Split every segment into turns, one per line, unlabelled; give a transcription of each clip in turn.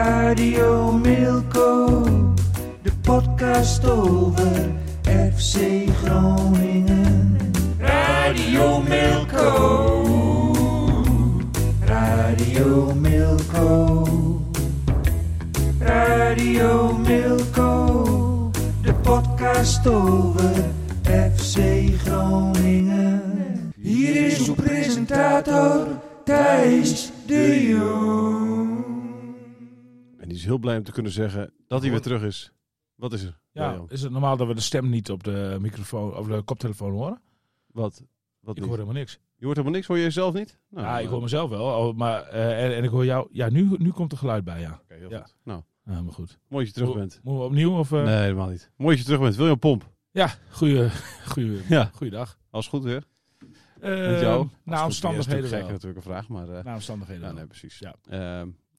Radio Milko. De podcast over FC Groningen. Radio Milko. Radio Milko. Radio Milko. De podcast over FC Groningen. Hier is uw presentator Thijs de Jong.
Is heel blij om te kunnen zeggen dat hij weer terug is. Wat is er?
Ja,
Jan?
is het normaal dat we de stem niet op de microfoon of de koptelefoon horen?
Wat? Wat
Ik
niet?
hoor helemaal niks.
Je hoort helemaal niks, hoor je jezelf niet? Nou,
ja, ik
nou,
hoor mezelf wel, maar eh, en, en ik hoor jou. Ja, nu, nu komt er geluid bij, ja.
oké, heel
Ja.
goed. Nou,
Ja, maar goed.
mooi dat je terug
Mo-
bent.
Moeten we opnieuw? Of, eh?
Nee, helemaal niet. Mooi dat je terug bent. William Pomp.
Ja, goeie, goeie,
Ja.
goeiedag.
Als goed weer.
Uh,
Met jou?
Na omstandigheden
Gek
wel.
natuurlijk een vraag, maar... eh,
Na omstandigheden
ja,
wel.
nee, precies.
Ja.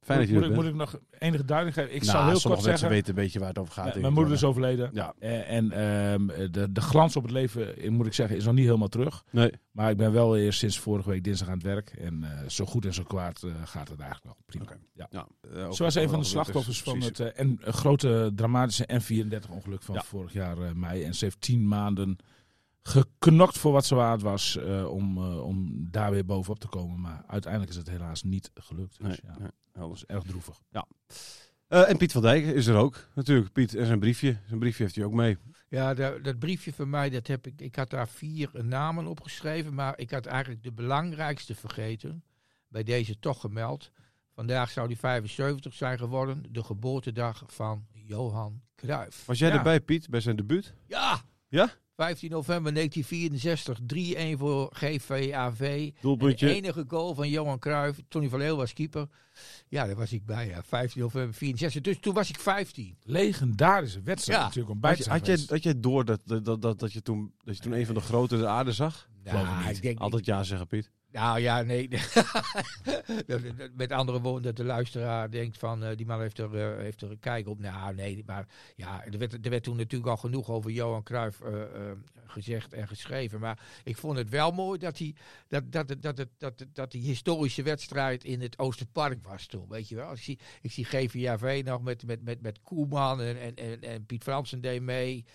Fijn dat je
moet,
er
ik,
bent.
moet ik nog enige duiding geven? Ik
Nou,
zal heel
sommige
kort
mensen
zeggen.
weten een beetje waar het over gaat.
Mijn- moeder is overleden.
Ja.
Eh, en ehm, de, de glans op het leven, eh, moet ik zeggen, is nog niet helemaal terug.
Nee.
Maar ik ben wel eerst sinds vorige week dinsdag aan het werk. En eh, zo goed en zo kwaad eh, gaat het eigenlijk wel. Prima.
Oké.
Ja.
Ja, ook-
Zo was een van de slachtoffers van
precies.
het en, grote dramatische N34-ongeluk van
Ja.
vorig jaar mei. En ze heeft tien maanden geknokt voor wat ze waard was eh, om, eh, om daar weer bovenop te komen. Maar uiteindelijk is het helaas niet gelukt. Dus
Nee,
ja,
nee,
dat is erg droevig.
Eh, en Piet van Dijk is er ook. Natuurlijk, Piet en zijn briefje. Zijn briefje heeft hij ook mee.
Ja, dat, dat briefje van mij, dat heb ik, ik had daar vier namen opgeschreven, maar ik had eigenlijk de belangrijkste vergeten. Bij deze toch gemeld. Vandaag zou hij 75 zijn geworden, de geboortedag van Johan Cruijff.
Was jij
Ja.
erbij, Piet, bij zijn debuut?
Ja!
Ja?
15 november 1964, 3-1 voor GVAV.
Doelpuntje.
De enige goal van Johan Cruijff. Tony van Leeuw was keeper. Ja, daar was ik bij, ja. 15 november 64. Dus toen was ik 15.
Legendarische wedstrijd
Ja.
natuurlijk om bij
Had,
te
je-
zijn
had, jij,
geweest.
had jij door dat, dat, dat, dat, je toen, dat je toen een van de grote de aarde zag?
Ik
Nou,
niet.
ik denk,
Altijd ja zeggen, Piet.
Nou ja, nee. Met andere woorden, dat de luisteraar denkt van eh, die man heeft er, eh, heeft er een kijk op. Nou nee, maar ja, er werd, er werd toen natuurlijk al genoeg over Johan Cruijff eh, gezegd en geschreven. Maar ik vond het wel mooi dat, hij, dat, dat, dat, dat, dat, dat, die historische wedstrijd in het Oosterpark was toen. Weet je wel? Ik zie, ik zie GVAV nog met, met, met, met Koeman en, en, en, Piet Fransen deed mee.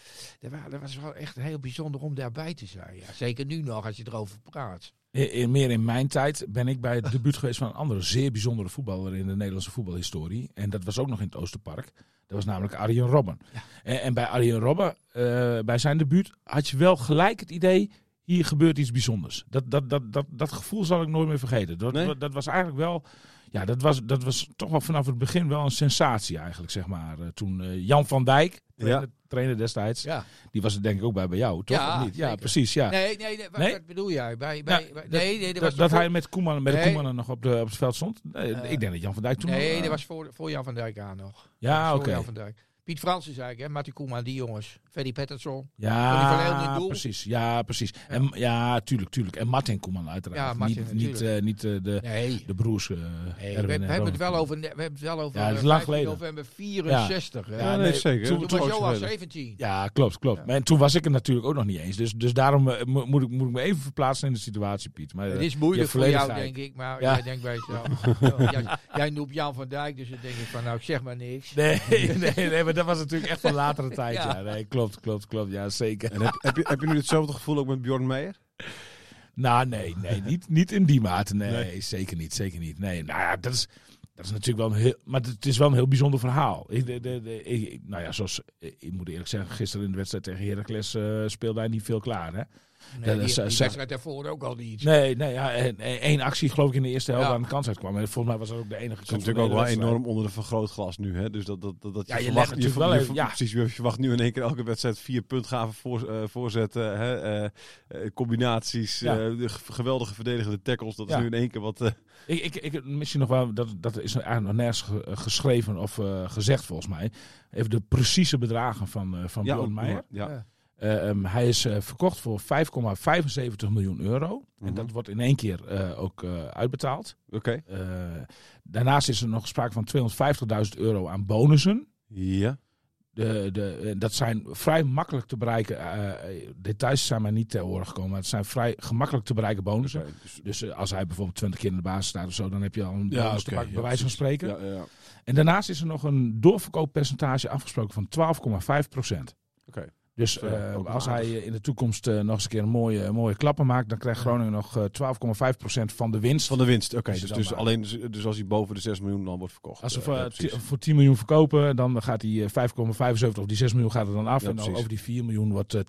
Dat was wel echt heel bijzonder om daarbij te zijn. Ja. Zeker nu nog, als je erover praat.
In, meer in mijn tijd ben ik bij het debuut geweest van een andere zeer bijzondere voetballer in de Nederlandse voetbalhistorie. En dat was ook nog in het Oosterpark. Dat was namelijk Arjen Robben. En, en bij Arjen Robben, eh, bij zijn debuut, had je wel gelijk het idee, hier gebeurt iets bijzonders. Dat, dat, dat, dat, dat gevoel zal ik nooit meer vergeten. Dat,
Nee?
dat was eigenlijk wel, ja, dat was, dat was toch wel vanaf het begin wel een sensatie eigenlijk, zeg maar. Eh, toen eh, Jan van Dijk, trainer, trainer destijds,
Ja.
die was het denk ik ook bij bij jou, toch?
Ja,
Of niet? ja precies, ja.
Nee, nee, nee, wat,
Nee?
wat bedoel jij? Bij, bij, bij-
dat-
nee, nee, dat,
Dat,
was
dat
voor-
hij met, Koeman, met de. Koeman nog op, de, op het veld stond? Nee,
Eh,
ik denk dat Jan van Dijk toen
Nee,
nog, eh,
dat was voor, voor Jan van Dijk aan nog.
Ja, oké.
Jan van Dijk. Piet Fransen zei ik, hè, Mattie Koeman, die jongens. Pettersson. Leeuwen in
Ja,
doel.
precies. Ja, precies. Ja, en, ja tuurlijk, tuurlijk. En Martin Koeman uiteraard.
Ja, Martin
niet niet, eh, niet eh, de,
Nee.
de broers eh
Nee, we,
Erwin
we
en
hebben het wel over, we hebben het wel over
Ja, dat is lang
15
geleden.
november 64. hè.
Ja, nee, zeker.
Toen,
Toen
was
was
Johan
het
17.
Ja, klopt, klopt. Maar en toen was ik er natuurlijk ook nog niet eens. Dus, dus daarom eh, mo- moet, ik, moet ik me even verplaatsen in de situatie, Piet. Maar,
Het is moeilijk voor jou, denk ik. Maar
Ja.
jij denkt bij jezelf. jij, jij noemt Jan van Dijk, dus dan denk ik van, nou, ik zeg maar niks.
Nee, nee, nee, dat was natuurlijk echt van latere tijd.
Ja.
Ja. nee, klopt, klopt, klopt. Ja, zeker.
En heb, heb, je, heb je nu hetzelfde gevoel ook met Bjorn Meijer?
Nou, nee, nee niet, niet in die mate. Nee,
Nee.
zeker niet, zeker niet. Nee, nou ja, dat is, dat is natuurlijk wel een heel, maar het is wel een heel bijzonder verhaal. Ik, de, de, de- ik- ik- nou ja, zoals, ik moet eerlijk zeggen, gisteren in de wedstrijd tegen Heracles eh, speelde hij niet veel klaar, hè.
Nee,
dat
die,
is,
die
zeg-
wedstrijd daarvoor ook al niet.
Nee, nee ja, en, en één actie geloof ik in de eerste helft
Ja.
waar een kans uit kwam. En volgens mij was dat ook de enige
Het is natuurlijk ook
de
wel
wedstrijd.
enorm onder de vergrootglas nu. Hè? Dus dat, dat, dat, dat
Ja, je
verwacht, je,
wel
je-
even- ja.
Precies, je verwacht nu in één keer elke wedstrijd vier puntgaven voor, eh, voorzetten. Hè? eh, eh, combinaties,
Ja.
eh, de geweldige verdedigende tackles. Dat
Ja.
is nu in één keer wat... eh,
Ik, ik, ik, misschien nog wel, dat, dat is eigenlijk nog nergens ge- geschreven of eh, gezegd volgens mij. Even de precieze bedragen van, eh van
ja,
Bjorn Meijer.
Ja.
Eh, ehm, hij is eh, verkocht voor 5,75 miljoen euro.
Mhm.
En dat wordt in één keer eh, ook uitbetaald.
Oké.
Daarnaast is er nog sprake van 250.000 euro aan bonussen.
Ja.
De, de, dat zijn vrij makkelijk te bereiken. details zijn mij niet ter oren gekomen. Maar het zijn vrij gemakkelijk te bereiken bonussen.
Dus-
Dus als hij bijvoorbeeld 20 keer in de basis staat of zo, dan heb je al een
Ja,
bonus te pakken,
ja,
bij wijze van spreken.
Ja.
En daarnaast is er nog een doorverkooppercentage afgesproken van 12,5 procent.
Oké.
Dus eh, als hij eh, in de toekomst eh, nog eens een keer een mooie, mooie klappen maakt, dan krijgt Groningen nog eh, 12,5 procent van de winst.
Van de winst. Oké, dus, dus, alleen, dus als hij boven de 6 miljoen dan wordt verkocht.
Als ze
Eh,
voor,
ja,
eh,
precies.
ti- voor 10 miljoen verkopen, dan gaat hij eh, 5,75 of die 6 miljoen gaat er dan af.
Ja,
en dan over die 4 miljoen wordt eh,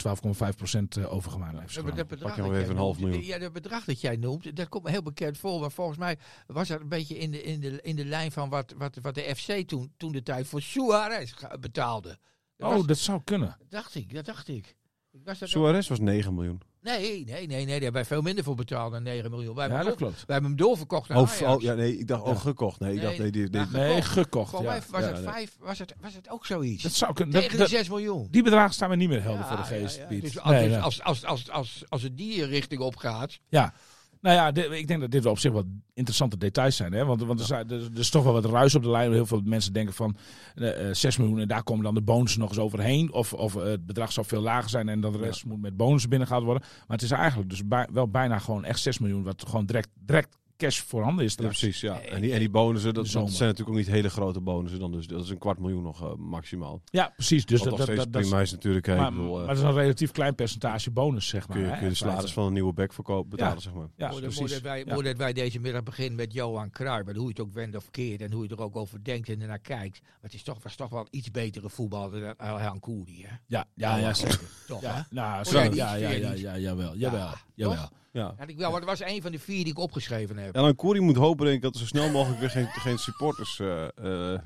12,5 procent eh, overgemaakt. naar FC
Dat, bedrag
je nog
dat
even
jij
een half
noemt,
miljoen.
Ja, dat bedrag dat jij noemt, dat komt me heel bekend voor. Maar volgens mij was dat een beetje in de, in de, in de lijn van wat, wat, wat de FC toen, toen de tijd voor Suarez betaalde. Dat was-
Oh, dat zou kunnen.
dat dacht ik, dat dacht ik. ik was dat
Suarez was 9 miljoen.
nee, nee, nee, nee, daar hebben wij veel minder voor betaald dan 9 miljoen. Wij
Ja,
hebben,
dat
hem,
klopt.
wij hebben hem doorverkocht naar
Oh,
Ajax.
oh, ja, nee, ik dacht, oh,
Ja.
gekocht. Nee, ik
Nee,
dacht, nee, die, die,
maar-
Nee, gekocht.
Volgens
Ja.
mij was,
Ja,
het
nee.
vijf, was, het, was het ook zoiets.
Dat zou kunnen. Dat-
Tegen
dat-
de 6 miljoen.
die bedragen staan me niet meer helder
Ja,
voor de geest,
ja, ja.
Piet.
Dus, als,
Nee,
dus
nee.
als, als, als, als, als het die richting op gaat,
Ja. Nou ja, dit- ik denk dat dit wel op zich wat interessante details zijn. Hè? Want, want er, zijn, er, er is toch wel wat ruis op de lijn. Heel veel mensen denken van eh, eh, 6 miljoen en daar komen dan de bonussen nog eens overheen. Of, of eh, het bedrag zou veel lager zijn en dat de rest moet met bonussen binnengehaald worden. Maar het is eigenlijk dus bij- wel bijna gewoon echt 6 miljoen wat gewoon direct, direct cash voorhanden is.
Ja, precies, ja. En die, en die bonussen, dat, dat zijn natuurlijk ook niet hele grote bonussen. Dan dus, dat is een kwart miljoen nog eh, maximaal.
Ja, precies. Dus
Wat
dat,
nog
dat,
steeds
dat, dat is-
prima is natuurlijk. hè.
maar,
ik bedoel, eh,
maar het is een relatief klein percentage bonus, zeg maar.
kun je,
hè,
kun je de salaris van een nieuwe back verkopen, betalen,
Ja.
zeg maar.
Ja,
dat-
precies.
mooi dat wij, dat wij deze middag beginnen met Johan Cruijff. Hoe je het ook wendt of keert. En hoe je er ook over denkt en ernaar kijkt. Maar het is toch, was toch wel een iets betere voetballer dan Elhan Koeri. Hè?
Ja, ja, ja, zeker.
Toch?
Ja, nou, zo, ja, ja, ja, jawel, jawel, jawel.
Ja.
Had ik wel, maar dat was een van de vier die ik opgeschreven heb.
En dan Koeri moet hopen denk ik, dat er zo snel mogelijk weer geen, geen supporters eh, eh,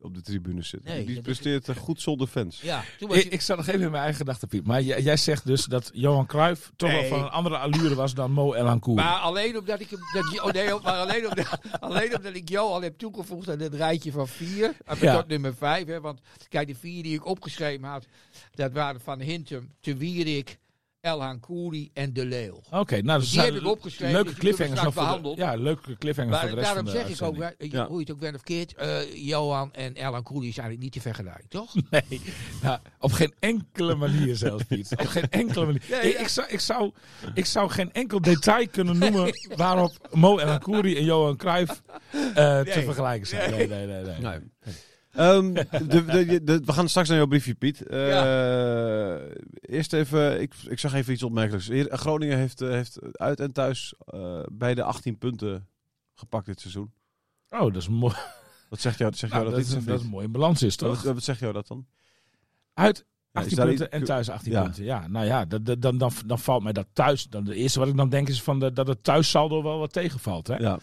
op de tribune zitten.
Nee,
die presteert eh, goed zonder fans.
Ja, toen was
Ik, ik zat nog even in mijn eigen gedachten, Piet. Maar jij, jij zegt dus dat Johan Cruijff toch wel van een andere allure was dan Mo Elancourt.
maar alleen omdat ik. Dat, oh nee, maar alleen omdat, alleen omdat ik Johan heb toegevoegd aan het rijtje van vier.
Ja.
ik tot nummer vijf. Hè, want kijk, de vier die ik opgeschreven had. Dat waren van Hintem, Te Wierik, Elhan Koeri en De Leeuw.
Oké, nou, dat
Die
zijn
heb ik opgeschreven,
leuke
dus
cliffhangers voor de,
behandeld.
Ja, leuke cliffhangers voor de
Maar
rest
daarom
van de
zeg ik ook,
Ja.
hoe je het ook bent of keert, eh, Johan en Elhan Koeri zijn eigenlijk niet te vergelijken, toch?
Nee, nou, op geen enkele manier zelfs, Piet. Op geen enkele manier.
Ja,
Ik,
ja.
ik, zou, ik, zou, ik zou geen enkel detail kunnen noemen waarop Mo Elancourt en Johan Cruijff eh, te
Nee.
vergelijken zijn. Nee, nee, nee. nee.
Nee. Ehm, de, de, de- we gaan straks naar jouw briefje, Piet. Eh, Eerst even, ik, ik zag even iets opmerkelijks. Hier, Groningen heeft, eh, heeft uit en thuis eh bij de 18 punten gepakt dit seizoen.
Oh, dat is mooi.
Wat zegt jou, zegt
Nou,
jou
dat,
dat,
is, dat is een mooie balans is, toch?
wat zegt jou dat dan?
Uit
Ja,
18
is daar
punten en thuis 18
Ja.
punten. Ja, nou ja, dat, dat- dan, dan, dan valt mij dat thuis. Dan, het eerste wat ik dan denk is van de, dat het thuissaldo wel wat tegenvalt. Hè?
Ja.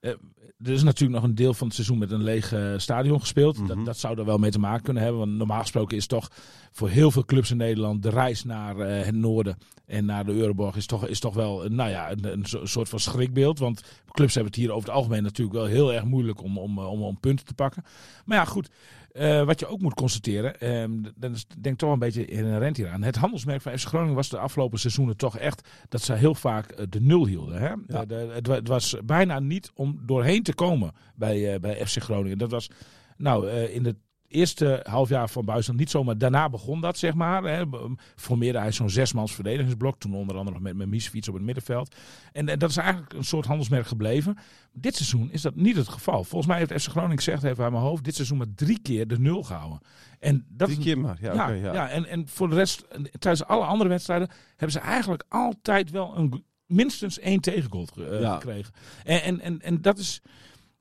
Er is natuurlijk nog een deel van het seizoen met een leeg eh, stadion gespeeld.
Mhm.
dat, dat zou er wel mee te maken kunnen hebben. Want normaal gesproken is toch voor heel veel clubs in Nederland de reis naar eh, het noorden en naar de Euroborg is toch, is toch wel eh, nou ja, een, een so- soort van schrikbeeld. Want clubs hebben het hier over het algemeen natuurlijk wel heel erg moeilijk om, om, om, om punten te pakken. Maar ja, goed. Eh, wat je ook moet constateren, ehm, dan is denk ik toch een beetje inherent hieraan. Het handelsmerk van FC Groningen was de afgelopen seizoenen toch echt dat ze heel vaak eh, de nul hielden. Hè? De- de- het, wa- het was bijna niet om doorheen te komen bij, eh, bij FC Groningen. Dat was nou eh, in het eerste halfjaar van Buisland niet zomaar. Daarna begon dat, zeg maar. Hè. Be- Formeerde hij zo'n zesmans verdedigingsblok. Toen onder andere nog met, met Miesfiets op het middenveld. En, eh, dat is eigenlijk een soort handelsmerk gebleven. Dit seizoen is dat niet het geval. Volgens mij heeft FC Groningen gezegd, even uit mijn hoofd, dit seizoen maar drie keer de nul gehouden. En dat
Drie keer maar. Ja,
ja, ja.
ja.
en, en voor de rest, tijdens alle andere wedstrijden, hebben ze eigenlijk altijd wel een, minstens één tegengoal ge- eh,
Ja.
gekregen. En, en, en, en dat is.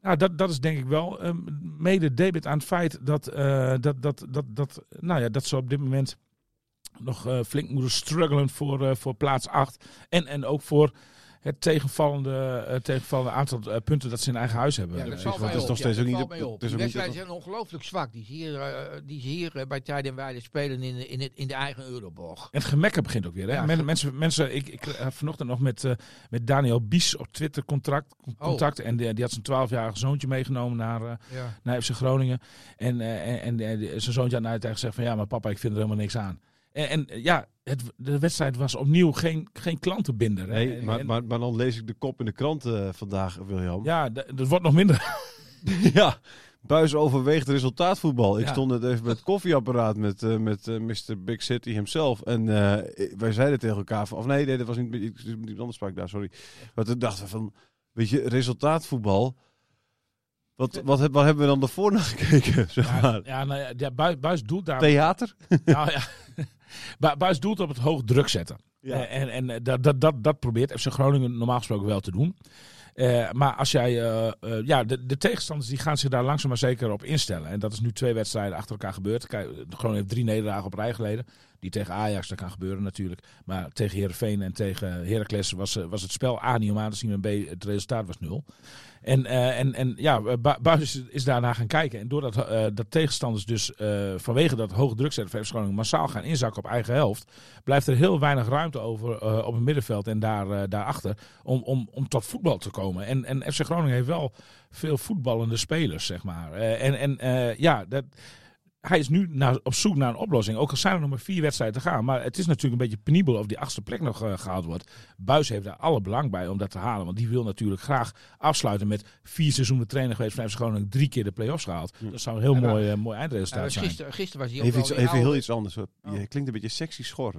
Nou, dat, dat is denk ik wel eh, mede debit aan het feit dat, eh, dat, dat, dat, dat, nou ja, dat ze op dit moment nog eh, flink moeten struggelen voor, eh, voor plaats 8. En, en ook voor het tegenvallende, eh, tegenvallende aantal eh, punten dat ze in eigen huis hebben.
Ja, dat
is nog
ja,
steeds ook niet de-
op.
het de-
wedstrijden zijn ongelooflijk zwak. Die ze hier, eh, die ze hier eh, bij Tijd en Weide spelen in, de- in, het, in de eigen Euroborg.
En het gemekken begint ook weer. Hè?
Ja,
Men-
ge-
mensen, mensen, ik, ik had vanochtend nog met, met Daniel Bies op Twitter contact,
Oh.
contact. En die, die had zijn 12-jarige zoontje meegenomen naar,
naar
FC Groningen. En, en, en zijn zoontje had naar tegen gezegd van ja, maar papa, ik vind er helemaal niks aan. En, en ja, het, de wedstrijd was opnieuw geen, geen klantenbinder. hè.
Nee,
En-
maar, maar, maar dan lees ik de kop in de krant eh, vandaag, William.
Ja, dat wordt nog minder.
ja. Buis overweegt resultaatvoetbal. Ik
Ja.
stond net even bij het koffieapparaat met, eh, met eh, Mr. Big City himself. En wij zeiden tegen elkaar van... Of nee, nee, dat was niet... Niet anders sprak daar, sorry. Maar toen dachten we van... Weet je, resultaatvoetbal... Wat, wat, wat hebben we dan ervoor naar gekeken? Zeg
Ja,
maar.
ja, nou ja, ja, Buis, Buis doelt daar.
Theater?
Nou ja, Bu- Buis doelt op het hoog druk zetten.
Ja.
Eh, En, en eh, dat, dat, dat, dat probeert FC Groningen normaal gesproken wel te doen. Eh, maar als jij, ja, de, de tegenstanders die gaan zich daar langzaam maar zeker op instellen. En dat is nu twee wedstrijden achter elkaar gebeurd. Kijk, Groningen heeft drie nederlagen op rij geleden. Die tegen Ajax, dat kan gebeuren natuurlijk. Maar tegen Heerenveen en tegen Heracles was, eh, was het spel A niet om aan te zien en B het resultaat was nul. En, eh, en, en ja, Bu- Buis is, daarna gaan kijken. En doordat eh, dat tegenstanders dus eh, vanwege dat hoge druk zetten van massaal gaan inzakken op eigen helft, blijft er heel weinig ruimte over eh, op het middenveld en daar, eh, daarachter om, om, om tot voetbal te komen. En, en FC Groningen heeft wel veel voetballende spelers, zeg maar. Eh, en en eh, ja, dat, hij is nu naar, op zoek naar een oplossing. Ook al zijn er nog maar vier wedstrijden te gaan. Maar het is natuurlijk een beetje penibel of die achtste plek nog eh, gehaald wordt. Buis heeft daar alle belang bij om dat te halen. Want die wil natuurlijk graag afsluiten met vier seizoenen trainer geweest van FC Groningen. Drie keer de play-offs gehaald. Dat zou een heel
Ja, maar-
mooi, eh, mooi eindresultaat zijn.
gisteren, gisteren was hij ook
Even, iets, even heel iets anders.
Oh.
Je klinkt een beetje sexy schor.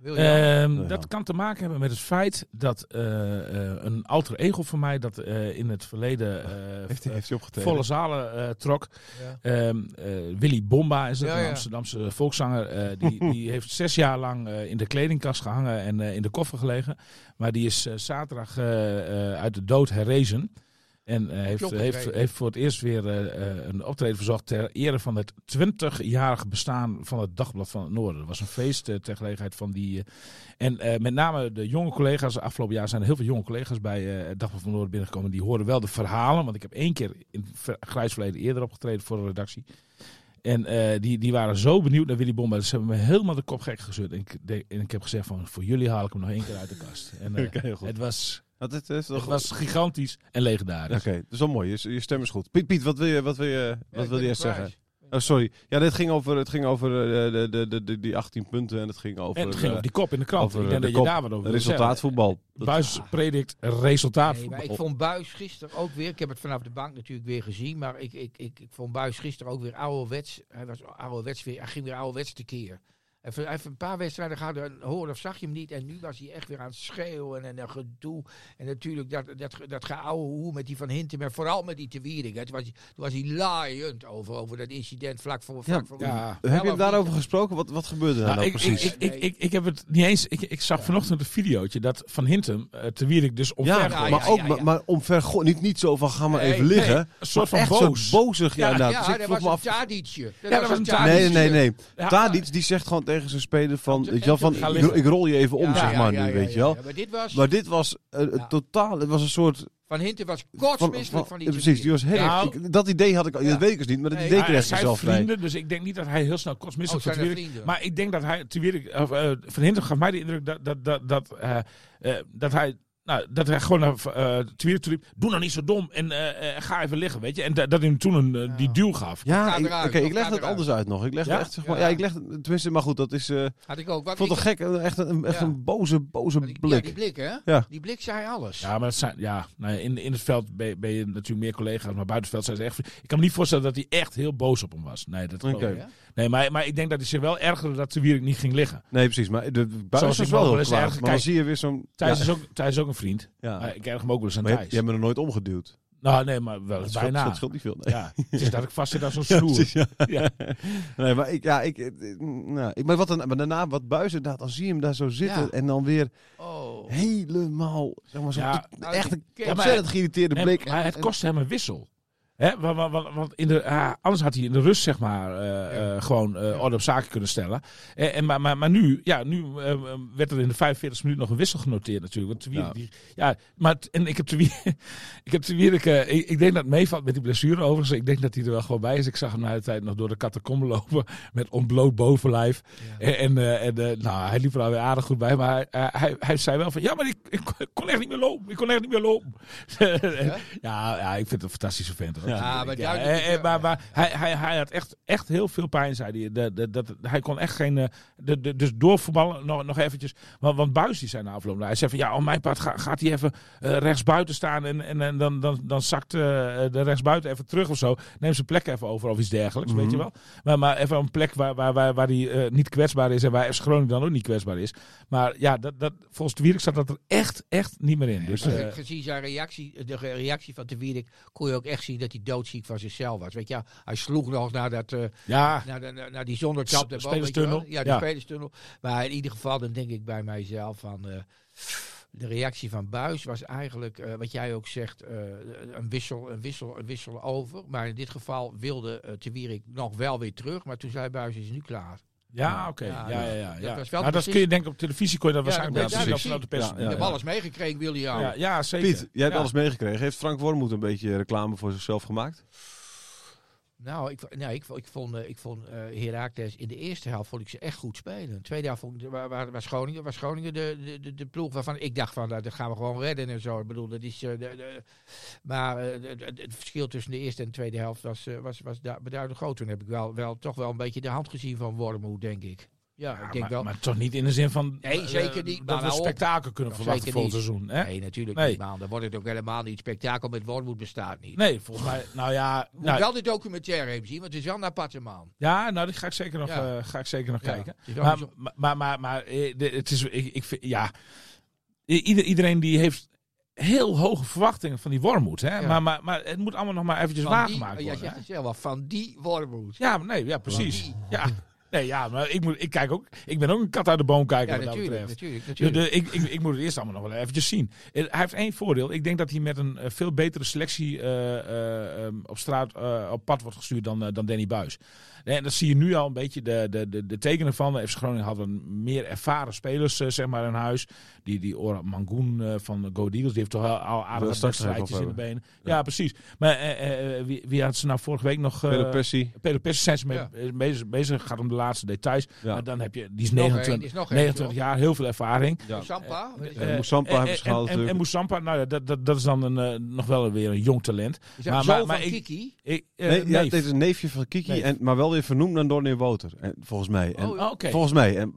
Eh.
Wil je-
Ehm,
Ja.
dat kan te maken hebben met het feit dat eh, eh, een alter ego van mij dat eh, in het verleden eh,
heeft, hij- heeft hij opgetreden?
volle zalen eh, trok.
Ja.
Ehm, eh, Willy Bomba is het,
Ja,
een
ja.
Amsterdamse volkszanger. eh, die, die heeft zes jaar lang eh, in de kledingkast gehangen en eh, in de koffer gelegen. Maar die is zaterdag eh, eh, uit de dood herrezen. En eh, heeft, heeft, heeft voor het eerst weer eh, eh, een optreden verzorgd ter ere van het 20-jarige bestaan van het Dagblad van het Noorden. Dat was een feest ter gelegenheid van die. en met name de jonge collega's, afgelopen jaar zijn er heel veel jonge collega's bij het Dagblad van het Noorden binnengekomen. Die horen wel de verhalen, want ik heb één keer in het grijs verleden eerder opgetreden voor de redactie. En die, die waren zo benieuwd naar Willy Bomba. Ze hebben me helemaal de kop gek gezet. En ik, de- en ik heb gezegd van, voor jullie haal ik hem nog één keer uit de kast. En het was,
Dat is toch
het was gigantisch en legendarisch.
Oké, dat is wel mooi. Je, je stem is goed. Piet, Piet wat wil je, wat wil je, wat wil je
op
zeggen? Oh, sorry. Ja, dit ging over, het ging over eh, de, de, de, de, die 18 punten en het ging over,
En het ging
eh,
op die kop in de krant.
over,
ik
eh,
denk
de
dat je
kop.
daar wat over
resultaatvoetbal.
Buis predikt resultaat.
Nee, maar ik vond Buis gisteren ook weer. Ik heb het vanaf de bank natuurlijk weer gezien. Maar ik, ik, ik, ik vond Buis gisteren ook weer ouderwets. Hij was ouderwets weer. Hij ging weer ouderwets tekeer. Even, even een paar wedstrijden gehad, hoorde of zag je hem niet. En nu was hij echt weer aan het schreeuwen en een gedoe. En natuurlijk dat, dat, dat geouwe hoe met die Van Hintem. Maar vooral met die te Wiering. hè. Toen was, hij- toen was hij laaiend over, over dat incident vlak voor... Vlak
Ja,
voor
ja.
Heb je daarover gesproken? Wat, wat gebeurde daar
Nou,
nou
ik,
precies?
Ik, ik, ik, ik, ik heb het niet eens. Ik, ik zag vanochtend een videootje dat Van Hintem, uh, te Wierik dus omver
ja,
gooit.
ja,
maar ook
ja,
maar-
ja.
maar omver niet, niet zo van ga maar
Nee,
even liggen.
nee, een soort van boos.
Zo bozig, ja, inderdaad.
ja,
Dus ik
dat was
me
een
af.
Tadicje.
Ja, dat was een
Tadic.
Nee, nee, nee. Tadic die zegt gewoon tegen zijn speler van, weet je van ik, rol je even om, zeg maar nu, weet je wel.
Maar dit was...
Maar dit was uh, totaal, het was een soort...
Van Hinten was
Van,
kotsmisselijk van, die
ja, precies, die was heel
Nou,
ik- Dat idee had ik, al-
Ja.
dat weet ik dus niet, maar dat
Nee,
idee kreeg ik zelf bij.
vrienden, dus ik denk niet dat hij heel snel kostmisselijk
Oh, vrienden?
Maar ik denk dat hij te Wierik, of, eh, Van Hintem gaf mij de indruk dat, dat, dat, dat, eh, eh, dat hij. Nou, dat hij gewoon naar uh, riep, doe nou niet zo dom en eh, eh, ga even liggen, weet je. En da- dat hij hem toen een, die duw gaf.
Ja, oké, ik leg het
eruit?
anders uit nog. Ik leg
Ja?
het echt, zeg maar,
Ja.
ja, ik leg het, tenminste, maar goed, dat is, eh,
Had ik ook. Wat
ik vond het
ik-
gek, echt een, echt
Ja.
een boze, boze
die,
blik.
die blik, hè?
Ja.
Die blik zei alles.
Ja, maar dat zijn, ja, nou, in, in het veld ben, ben je natuurlijk meer collega's, maar buiten het veld zijn ze echt. Ik kan me niet voorstellen dat hij echt heel boos op hem was. Nee, dat.
Ja?
Nee, maar, maar ik denk dat hij zich wel ergerde dat de Wierik niet ging liggen.
Nee, precies, maar de buis
ik
wel heel kwaad. Maar dan zie je weer zo'n...
Is Thijs is ook een vriend.
ja.
Maar ik erg hem ook wel eens aan
Maar je, hebt-
Thijs.
je hebt me er nooit omgeduwd.
Nou, nee, maar wel
Dat
bijna.
dat scheelt niet veel. Nee.
Ja, het is dat ik vast zit aan zo'n snoer.
ja.
Ja.
Nee, maar ik, ja, ik, eh, nou, ik, maar, wat dan, maar daarna wat buis inderdaad, dan zie je hem daar zo zitten
Ja.
en dan weer
Oh.
helemaal, zeg maar, zo.
Nou,
echt een ontzettend geïrriteerde blik.
maar het kostte hem een wissel. Hè, want, want- want- in de, ah, anders had hij in de rust zeg maar eh, eh, gewoon eh, orde op zaken kunnen stellen. En, en, maar, maar, maar nu, ja, nu eh, eh, werd er in de 45 minuten nog een wissel genoteerd natuurlijk. Want
Ja.
die, ja, maar en ik heb te ik heb te ik, ik denk dat het meevalt met die blessure overigens. Ik denk dat hij er wel gewoon bij is. Ik zag hem na de tijd nog door de catacombe lopen met ontbloot bovenlijf. En, en, en nou, hij liep er alweer aardig goed bij. Maar hij, hij, hij zei wel van, ja, maar ik, ik kon echt niet meer lopen. Ik kon echt niet meer lopen. ja, ja, ik vind het een fantastische vent.
Ja, maar
Ja,
duidelijk
eh, eh, maar, maar hij, hij, hij had echt, echt heel veel pijn, zei hij. Dat, hij kon echt geen... eh, de, de, dus doorvoetballen nog, nog eventjes. Want, want Buis die zei na afloop... Hij zei van, ja, op mijn part ga- gaat hij even eh, rechtsbuiten staan... en, en, en dan, dan, dan zakt eh, de rechtsbuiten even terug of zo. Neemt zijn plek even over of iets dergelijks, weet je wel. Maar, maar even een plek waar, waar, waar, eh, niet kwetsbaar is... en waar FC Groningen dan ook niet kwetsbaar is. Maar ja, dat, dat, volgens de Wierik zat dat er echt, echt niet meer in. Dus,
gezien zijn reactie, de reactie van de Wierik, kon je ook echt zien dat hij doodziek van zichzelf was. Weet je, hij sloeg nog naar, dat, eh,
ja,
naar, de, naar die.
S-
weet je
spelerstunnel.
Ja, de
Ja.
spelerstunnel. Maar in ieder geval, dan denk ik bij mijzelf van... eh, de reactie van Buis was eigenlijk, eh, wat jij ook zegt, een, wissel, een, wissel, een wissel over. Maar in dit geval wilde uh, Te Wierik nog wel weer terug. Maar toen zei Buis, is nu klaar.
Ja, oké.
Ja,
Ja, ja,
dat-
ja.
dat
ja.
was wel
maar dat
precies-
kun je denk op televisie kon je dat
Ja,
waarschijnlijk
dat
wel vanuit de pers.
Ja,
Ik
ja,
heb alles meegekregen, William.
Ja, ja, zeker.
Piet, jij hebt
Ja.
alles meegekregen. Heeft Frank Wormoed een beetje reclame voor zichzelf gemaakt?
Nou, ik, nou, ik, ik vond, eh, ik vond eh Heracles in de eerste helft vond ik ze echt goed spelen. De tweede helft vond ik, waar, waar, Groningen de, de, de, ploeg waarvan ik dacht van nou, dat gaan we gewoon redden en zo. Ik bedoel, dat is, eh, de, maar het verschil tussen de eerste en de tweede helft was, was, was da- beduidend groot. Toen heb ik wel, wel, toch wel een beetje de hand gezien van Wormoed, denk ik. Ja, ik denk
maar,
wel.
maar toch niet in de zin van
Nee,
eh,
zeker niet.
dat
Maar
we spektakel kunnen verwachten voor het seizoen. Hè?
nee, natuurlijk
Nee.
niet, man. Dan wordt het ook helemaal niet. Spektakel met Wormoed bestaat niet.
Nee, volgens mij, nou ja,
Moet
nou,
wel de documentaire even zien, want het is wel een aparte man.
ja, nou, die ga ik zeker nog,
Ja.
eh, ga ik zeker nog
Ja,
kijken. Maar,
zo-
maar, maar, maar, maar, eh, het is, ik, ik vind, ja, ieder, iedereen die heeft heel hoge verwachtingen van die Wormoed, hè?
Ja.
Maar, maar, maar het moet allemaal nog maar eventjes
Van die-
waargemaakt
ja,
worden.
zegt het zelf wel, van die Wormoed.
Ja, maar nee, ja, precies. Ja. Nee, ja, maar ik, moet, ik kijk ook, ik ben ook een kat uit de boom kijken
Ja,
wat dat
natuurlijk,
betreft.
natuurlijk,
De,
natuurlijk.
de, ik, ik, ik moet het eerst allemaal nog wel eventjes zien. Eh, Hij heeft één voordeel. Ik denk dat hij met een eh, veel betere selectie eh, eh, ehm, op straat op pad wordt gestuurd dan, dan Danny Buis. En dat zie je nu al een beetje de, de, de, de tekenen van. FC Groningen had een meer ervaren spelers eh, zeg maar in huis. Die, die Ora Mangoen eh, van Go Eagles, die heeft toch al, al aardige wedstrijdjes in de benen. Ja, precies. Maar eh, eh, wie, wie had ze nou vorige week nog... eh,
Peter Persie.
Peter Persie zijn ze mee,
Ja.
bezig, bezig. Gaat om de laatste details.
Ja.
Maar dan heb je, die is
Nog één,
29,
is nog één,
29
toch?
jaar, heel veel ervaring.
Ja. Moussampa
en-
hebben
en-
ze gehaald
En, en,
natuurlijk.
Moussampa, nou ja, dat, dat, dat is dan een, nog wel weer een jong talent.
Is dat
maar-
zo
maar- maar
van
ik-
Kiki?
Ik,
Nee, dit is een neefje van Kiki,
Neef.
en, maar wel weer vernoemd naar Donny Woter. En, volgens mij. En,
Oh.
Volgens mij. En,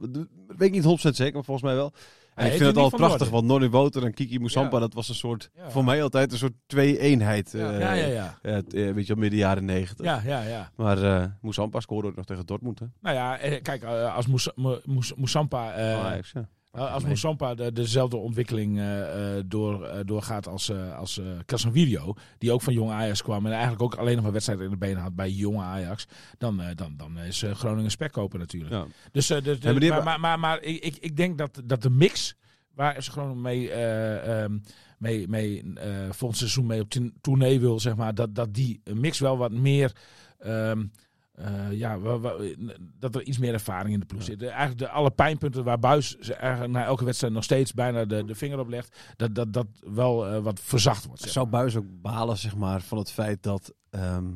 weet ik niet 100% zeker, maar volgens mij wel. En ik vind het al prachtig, want Donny Woter en Kiki Moussampa,
Ja.
dat was een soort,
Ja.
voor mij altijd een soort twee-eenheid.
Ja.
eh,
Ja, ja, ja.
eh, weet je midden jaren negentig.
Ja, ja, ja.
Maar eh Moussampa scoorde ook nog tegen Dortmund. Hè?
Nou ja, kijk, als Mous- Mou- Mous- Moussampa... als. Moussampa de, dezelfde ontwikkeling eh, eh, door, eh, doorgaat als, als Casemiro, die ook van Jong Ajax kwam en eigenlijk ook alleen nog maar wedstrijden in de benen had bij Jong Ajax, dan, dan, dan is Groningen spekkoper natuurlijk.
Ja.
Dus,
maar
maar, maar, maar, ik, ik, ik denk dat, dat de mix waar ze gewoon mee, ehm, mee, mee eh, volgend seizoen mee op tournee wil, zeg maar, dat, dat die mix wel wat meer. ehm, eh, ja, dat er iets meer ervaring in de ploeg zit. Eh, Eigenlijk de, alle pijnpunten waar Buis na elke wedstrijd nog steeds bijna de, de vinger op legt, dat dat, dat wel eh, wat verzacht wordt. Zeg
Zou. Buis ook balen zeg maar, van het feit dat ehm,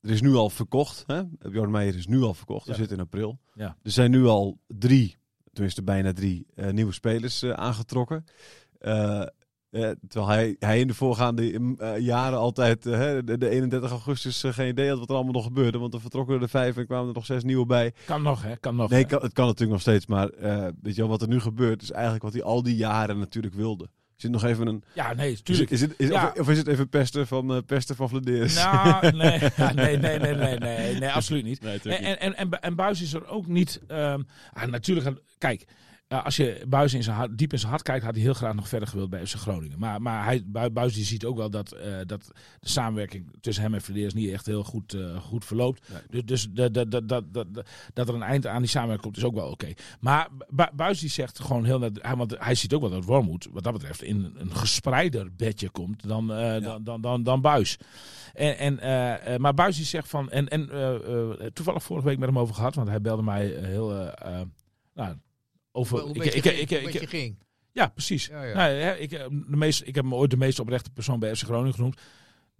er is nu al verkocht. Hè? Bjorn Meijer is nu al verkocht. We
Ja.
zitten in april.
Ja.
Er zijn nu al drie, tenminste bijna drie, nieuwe spelers aangetrokken. Eh, eh, terwijl hij, hij in de voorgaande mm, eh, jaren altijd eh, hè, de, de 31 augustus geen idee had wat er allemaal nog gebeurde. Want er vertrokken er vijf en kwamen er nog zes nieuwe bij.
Kan nog, hè? Kan nog.
Nee,
hè?
kan, het kan natuurlijk nog steeds. Maar eh, weet je wel, wat er nu gebeurt is eigenlijk wat hij al die jaren natuurlijk wilde. Is het nog even een...
Ja, nee,
Is het,
tuurlijk.
is het, is,
Ja.
of, of is het even pesten van, pesten van Vladeris?
Nou, nee, ja, nee, nee, nee, nee, nee, nee, absoluut niet.
Nee,
En,
natuurlijk
en, en, en, Buis is er ook niet. ehm, ah, natuurlijk, kijk, als je Buis in zijn hart, diep in zijn hart kijkt, had hij heel graag nog verder gewild bij FC Groningen. Maar, maar hij, Buis die ziet ook wel dat, eh, dat de samenwerking tussen hem en Verdeers niet echt heel goed, eh, goed verloopt. Dus, dus dat, dat, dat, dat, dat, dat er een eind aan die samenwerking komt, is ook wel oké. Maar Bu- Buis die zegt gewoon heel net, hij, want hij ziet ook wel dat Wormoed, wat dat betreft, in een gespreider bedje komt dan, eh, dan, dan, dan, dan Buis. En, en, maar Buis die zegt van, en, en toevallig vorige week met hem over gehad, want hij belde mij heel, nou, over...
Hoe
ik-
beetje
ik-
ging-
ik- ik-
ging.
ja, precies.
Ja, ja.
Nou, ik, eh, de meest, ik heb me ooit de meest oprechte persoon bij FC Groningen genoemd.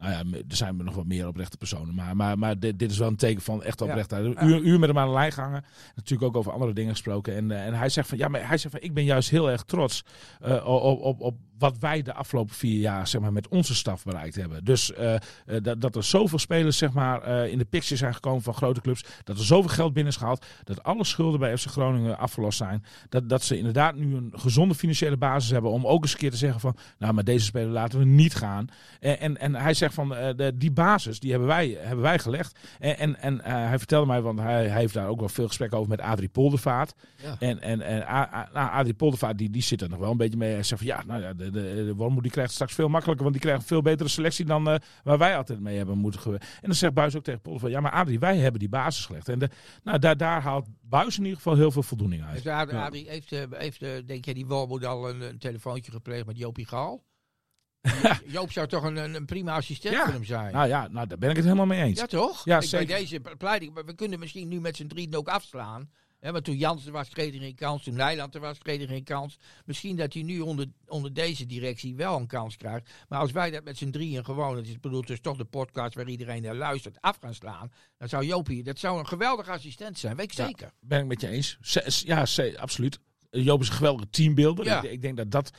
Nou ja, er zijn nog wat meer oprechte personen. Maar, maar, maar dit, dit is wel een teken van echt oprechtheid. Een uur, uur met hem aan de lijn gehangen. Natuurlijk ook over andere dingen gesproken. En, eh, en hij zegt van ja, maar hij zegt van ik ben juist heel erg trots eh, op, op, op wat wij de afgelopen vier jaar zeg maar, met onze staf bereikt hebben. Dus eh, dat, dat er zoveel spelers zeg maar, in de picture zijn gekomen van grote clubs. Dat er zoveel geld binnen is gehaald. Dat alle schulden bij FC Groningen afgelost zijn. Dat, dat ze inderdaad nu een gezonde financiële basis hebben om ook eens een keer te zeggen van nou, maar deze speler laten we niet gaan. En, en, en hij zegt van eh, de, die basis die hebben wij, hebben wij gelegd. En, en, en eh, hij vertelde mij, want hij, hij heeft daar ook wel veel gesprekken over met Adrie Poldervaart.
Ja.
En, en, en A- A- nou, Adrie Poldervaart die, die zit er nog wel een beetje mee. Hij zegt van ja, nou ja, de, de, de Wormoed die krijgt straks veel makkelijker, want die krijgt een veel betere selectie dan eh, waar wij altijd mee hebben moeten. En dan zegt Buis ook tegen Poldervaart, ja maar Adrie, wij hebben die basis gelegd. En de, nou, daar, daar haalt Buis in ieder geval heel veel voldoening uit.
Heeft, Adrie, Adrie- heeft, heeft denk jij, die Walmoed al een, een telefoontje gepleegd met Jopie Gaal? Joop zou toch een, een, prima assistent
Ja.
voor hem zijn?
Nou ja, nou, daar ben ik het helemaal mee eens.
Ja, toch?
Ja,
Ik-
zeker.
Bij deze pleit ik, maar we kunnen misschien nu met z'n drieën ook afslaan. Hè, want toen Jans er was, kreeg hij geen kans. Toen Nijland er was, kreeg hij geen kans. Misschien dat hij nu onder, onder deze directie wel een kans krijgt. Maar als wij dat met z'n drieën gewoon, het is bedoeld dus toch de podcast waar iedereen naar luistert, af gaan slaan. Dan zou Jopie, dat zou een geweldige assistent zijn, weet ik
Ja.
zeker.
Ben ik met je eens. Ja, absoluut. Joop is een geweldige teambeelder.
Ja.
Ik, ik denk dat dat...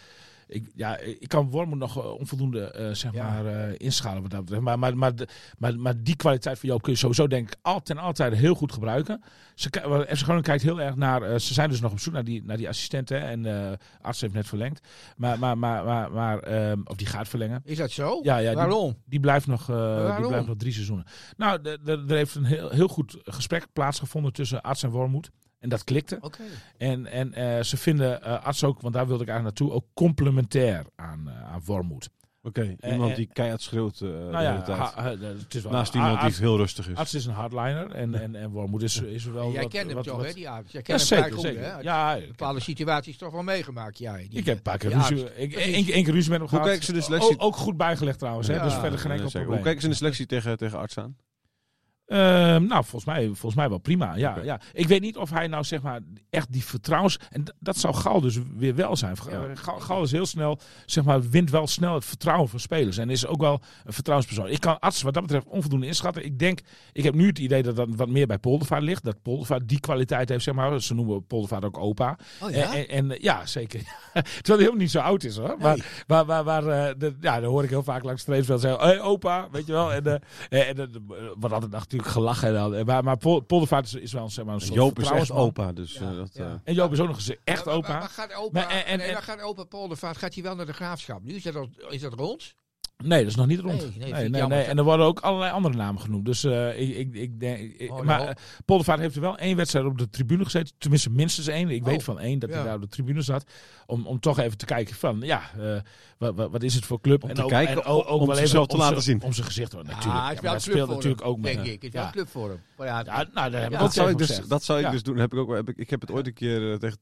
Ik, ja, ik kan Wormoed nog eh, onvoldoende eh, zeg
Ja.
maar, eh, inschalen wat dat betreft. Maar, maar, maar, maar, maar die kwaliteit van Joop kun je sowieso denk ik al, ten altijd heel goed gebruiken. Ze, FC Groningen kijkt heel erg naar... ze zijn dus nog op zoek naar die, naar die assistenten. En arts heeft net verlengd. Maar, maar, maar, maar, maar ehm, of die gaat verlengen.
Is dat zo?
Ja, ja,
Waarom?
Die blijft nog, die blijft nog drie seizoenen. Nou, er heeft een heel, heel goed gesprek plaatsgevonden tussen arts en Wormoed. En dat klikte.
Oké.
En, en eh, ze vinden eh, arts ook, want daar wilde ik eigenlijk naartoe, ook complementair aan, eh aan Wormoed.
Oké, iemand die keihard schreeuwt eh, de
nou
hele
ja,
tijd.
ha- ha- het is wel,
Naast iemand die
arts,
heel rustig is.
arts is een hardliner en, en, en Wormoed is, is wel
Jij
wat-
kent hem
wat-
toch, hè, die arts? Jij
Ja,
kent hem vrij
zeker.
goed, hè?
Ja,
Bepaalde situaties toch wel meegemaakt, jij. die-
ik heb een paar keer ruzie, ik, één, één keer ruzie met hem
Hoe
gehad.
kijken ze de selectie-
O- ook goed bijgelegd trouwens, hè?
Ja.
dus verder geen
Ja,
enkel probleem.
Hoe kijken ze in de selectie tegen, tegen arts aan?
Ehm, nou, volgens mij, volgens mij wel prima. Ja, ja. Ik weet niet of hij nou zeg maar echt die vertrouwens... En dat zou Gal dus weer wel zijn.
Ja.
Gal, Gal is heel snel, zeg maar, wint wel snel het vertrouwen van spelers. En is ook wel een vertrouwenspersoon. Ik kan arts wat dat betreft onvoldoende inschatten. Ik denk, ik heb nu het idee dat dat wat meer bij Poldervaart ligt. Dat Poldervaart die kwaliteit heeft, zeg maar. Ze noemen Poldervaart ook opa.
Oh
En, en, en, ja, zeker. Terwijl hij helemaal niet zo oud is hoor. Maar, maar, maar, maar eh, de, ja, dan hoor ik heel vaak langs het streepveld zeggen: hey, opa, weet je wel. En, eh, en, eh, wordt altijd natuurlijk gelachen. En, al. maar, maar Pol- Poldervaart is, is wel zeg maar, een soort
Joop is echt
vertrouwensman.
opa, dus
Ja,
eh, dat...
ja.
eh,
En Joop is ook nog eens echt
Maar- maar-
opa.
Maar, gaat opa,
Maar en- en-
nee,
en-
maar gaat opa Poldervaart gaat hij wel naar de graafschap? Nu is dat, is dat rond?
Nee, dat is nog niet rond.
Nee, nee,
Nee. En er worden ook allerlei andere namen genoemd. Dus eh, ik, ik, ik denk. ik-
Oh,
maar Poldervaart heeft er wel één wedstrijd op de tribune gezeten. Tenminste, minstens één. Ik
Oh,
weet van één dat hij
ja.
daar op de tribune zat. Om, om toch even te kijken van, ja, eh, wat, wat, wat is het voor club?
Om te
ook,
kijken,
en ook, ook
om
wel
zichzelf
even
te
om
laten
zijn-
zien.
Om zijn gezicht. Natuurlijk, ja,
is
maar speelt natuurlijk
hem,
ook met.
denk ik. Het is wel
ja.
een club voor hem. Maar ja,
Ja, nou, daar heb ik
Ja,
ook
dat zou ik
tegen
dus, dat zou ik
Ja.
dus doen. Heb ik, ook, heb ik, ik heb het ooit een keer tegen,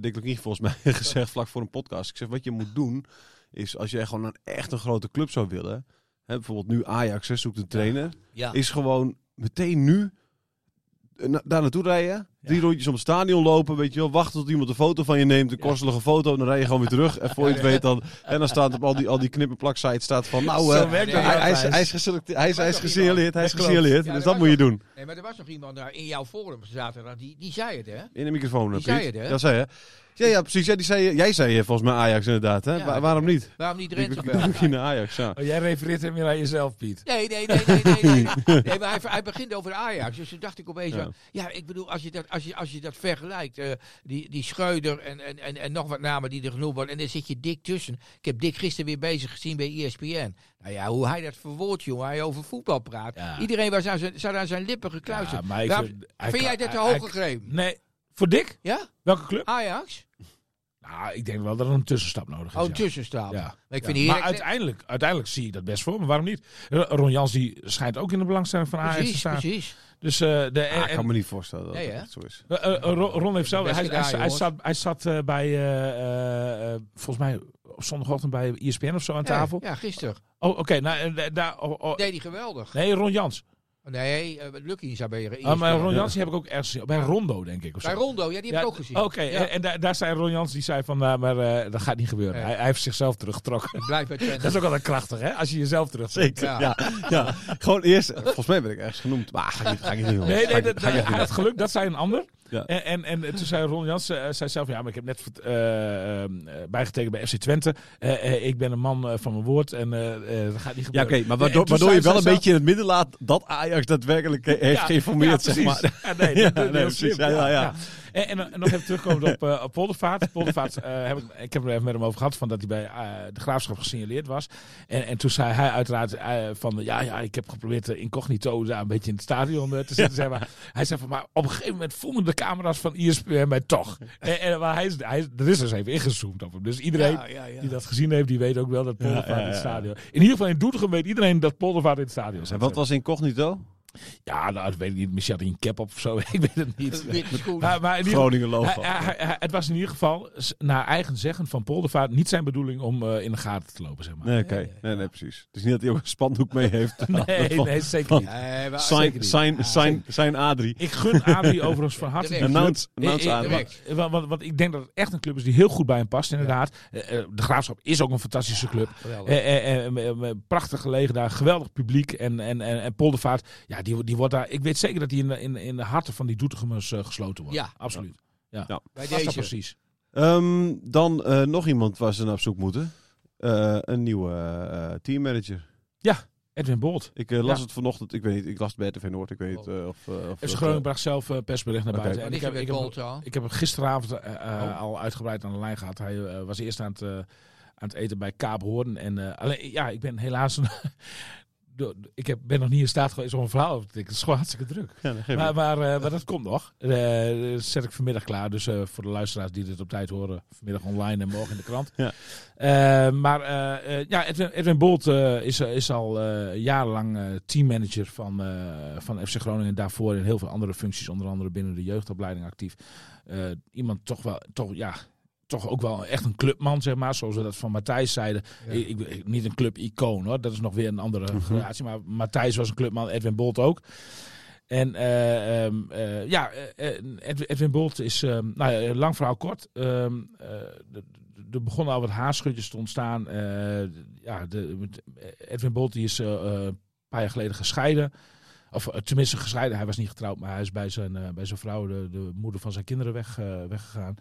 tegen Dick volgens mij gezegd, vlak voor een podcast. Ik zeg, wat je moet doen, is als jij gewoon een echt een grote club zou willen, hè, bijvoorbeeld nu Ajax hè, zoekt een trainer,
ja.
is gewoon meteen nu eh, daar naartoe rijden, drie rondjes om het stadion lopen, weet je wel, wachten tot iemand een foto van je neemt, een korselige foto, dan rij je gewoon weer terug. En voor je het weet dan, en dan staat op al die, al die knippenplaksites staat van, nou, eh, hij, is, hij is geselecteerd, hij is, hij is gesignaleerd, hij is gesignaleerd,
Ja,
dus
dat
moet je doen.
Nee, maar er was nog iemand daar in jouw forum zaterdag, die, die zei het, hè?
In de microfoon,
Die
Piet.
zei het, hè?
Ja, zei. Ja, ja, precies. Ja, die zei, jij zei eh, volgens mij Ajax inderdaad, hè?
Ja.
Wa- waarom niet?
Waarom niet
doe in Ajax, ja.
Oh, jij refereert hem weer aan jezelf, Piet.
Nee, nee, nee, nee, nee, nee. nee maar hij, hij begint over Ajax. Dus toen dacht ik opeens,
Ja.
ja, ja ik bedoel, als je dat, als je, als je dat vergelijkt, eh, die, die Schreuder en, en, en, en nog wat namen die er genoemd worden, en daar zit je dik tussen. Ik heb Dick gisteren weer bezig gezien bij ESPN. Nou ja, hoe hij dat verwoordt, jongen, hij over voetbal praat.
Ja.
Iedereen was aan zijn, zat aan zijn lippen gekluisterd.
Ja, maar vind, kan-
jij dat te hoog?
Nee, Voor Dick?
Ja?
Welke club?
Ajax?
Nou, ik denk wel dat er een tussenstap nodig is.
Oh,
ja.
tussenstap.
Ja.
Maar ik
Ja,
vind
maar uiteindelijk, uiteindelijk zie ik dat best voor me. Waarom niet? Ron Jans die schijnt ook in de belangstelling van Ajax te staan.
precies.
Dus eh, de,
Ah, ik
en-
kan me niet voorstellen dat
Nee,
echt zo is.
Eh, eh, Ron, heeft zelf. Hij, hij, hij, zat, hij zat bij. eh, eh, eh, volgens mij op zondagochtend bij ESPN of zo aan tafel.
Ja, ja gisteren.
Oh, oké. nou, da- daar. oh, oh,
Deed hij geweldig.
nee, Ron Jans.
Nee, eh, Lucky zou bij je
Ah, maar Ron Jans die heb ik ook ergens gezien. Bij Rondo, denk ik. Of zo.
Bij Rondo, ja, die heb ik ook gezien.
Oké,
Ja.
en, en daar, daar zei Ron Jans, die zei van, nou, maar eh, dat gaat niet gebeuren. Hij, hij heeft zichzelf teruggetrokken.
Blijf bij Twente.
Dat is ook altijd krachtig, hè? Als je jezelf terugtrekt.
Zeker,
Ja.
ja. ja. Gewoon eerst, volgens mij ben ik ergens genoemd. Maar ga ik niet, ga ik niet doen.
Nee,
Ga
nee,
ik-
dat,
ga ik echt
hij
niet
had geluk, dat zei een ander.
Ja.
En, en, en toen zei Ron Jans, eh, zei zelf, ja, maar ik heb net eh, eh, bijgetekend bij FC Twente. Ik ben een man van mijn woord en dat gaat niet
Ja,
gebeuren.
oké, maar waardoor, waardoor je wel een
zelf-
beetje in het midden laat dat Ajax daadwerkelijk heeft
Ja,
geïnformeerd,
ja,
zeg maar.
Ja, nee,
Ja,
dat- dat-
nee, precies. Ja, ja, ja.
En, en, en nog even terugkomen op, eh, op Poldervaart. Poldervaart, eh, heb ik, ik heb er even met hem over gehad van dat hij bij eh, de graafschap gesignaleerd was. En, en toen zei hij uiteraard eh, van ja, ja, ik heb geprobeerd incognito daar een beetje in het stadion te zitten. Zeg maar. Hij zei van maar op een gegeven moment vonden de camera's van ESPN mij toch. En, en, maar hij is, hij is, er is dus even ingezoomd op hem. Dus iedereen
Ja, ja, ja.
die dat gezien heeft, die weet ook wel dat Poldervaart
ja,
in het stadion. In ieder geval in Doetinchem weet iedereen dat Poldervaart in het stadion
En
zit.
wat was incognito?
Ja, nou, dat weet ik niet. Misschien had hij een cap op of zo. ik weet het niet. Maar,
Groningen logo.
hij- hij- hij- het was in ieder geval, naar eigen zeggen van Poldervaart, niet zijn bedoeling om eh, in de gaten te lopen, zeg maar.
Nee, oké. Nee, nee, precies. Het is niet dat hij ook een spandoek mee heeft.
Nee, nee, zeker niet.
Nee, maar-
Zijn,
zeker niet.
zijn,
Ja,
zijn, zijn Adrie.
Ik gun Adrie overigens van harte.
Announce, announce
ik-
Adrie.
want, want, want ik denk dat het echt een club is die heel goed bij hem past, inderdaad. Eh, eh, de Graafschap is ook een fantastische club. Eh, eh, eh, eh, eh, prachtig gelegen daar, geweldig publiek. En, en, en, en Poldervaart, ja, die, die wordt daar. Ik weet zeker dat die in de, in, in de harten van die Doetinchemers eh, gesloten wordt.
Ja.
absoluut. Ja,
Ja.
Bij deze.
precies.
Ehm, dan eh, nog iemand waar ze naar op zoek moeten. Eh, een nieuwe eh, teammanager.
Edwin Bolt.
Ik las
Ja.
het vanochtend. Ik weet niet. Ik las het bij RTV Noord. Ik weet niet eh, of... eh, of
FC
dat,
Groningen bracht zelf persbericht naar buiten. En ik heb, ik, heb, ik heb hem gisteravond
Oh.
al uitgebreid aan de lijn gehad. Hij was eerst aan het, aan het eten bij Kaap Hoorn. En eh, alleen, ja, ik ben helaas... ik heb, ben nog niet in staat geweest om een verhaal over te tikken. Het is gewoon hartstikke druk.
Ja,
Maar, maar, eh, maar dat komt nog. Eh, dat zet ik vanmiddag klaar. Dus eh, voor de luisteraars die dit op tijd horen, vanmiddag online en morgen in de krant.
Ja.
Eh, maar eh, eh, ja, Edwin, Edwin Bolt eh, is, is al eh, jarenlang eh, teammanager van, eh, van FC Groningen. En daarvoor in heel veel andere functies, onder andere binnen de jeugdopleiding actief. Eh, iemand toch wel, toch, ja, toch ook wel echt een clubman, zeg maar. Zoals we dat van Matthijs zeiden.
Ja.
Ik, ik- niet een club-icoon hoor, dat is nog weer een andere
Mhm.
gradatie. Maar Matthijs was een clubman, Edwin Bolt ook. En eh, ehm, eh, ja, eh, Edwin, Bolt is, ehm, nou ja, lang verhaal kort. Ehm, eh, er begonnen al wat haarschutjes te ontstaan. Ja, de, Edwin Bolt die is een paar jaar geleden gescheiden. Of tenminste gescheiden, hij was niet getrouwd, maar hij is bij zijn, bij zijn vrouw, de, de moeder van zijn kinderen, weg, weggegaan.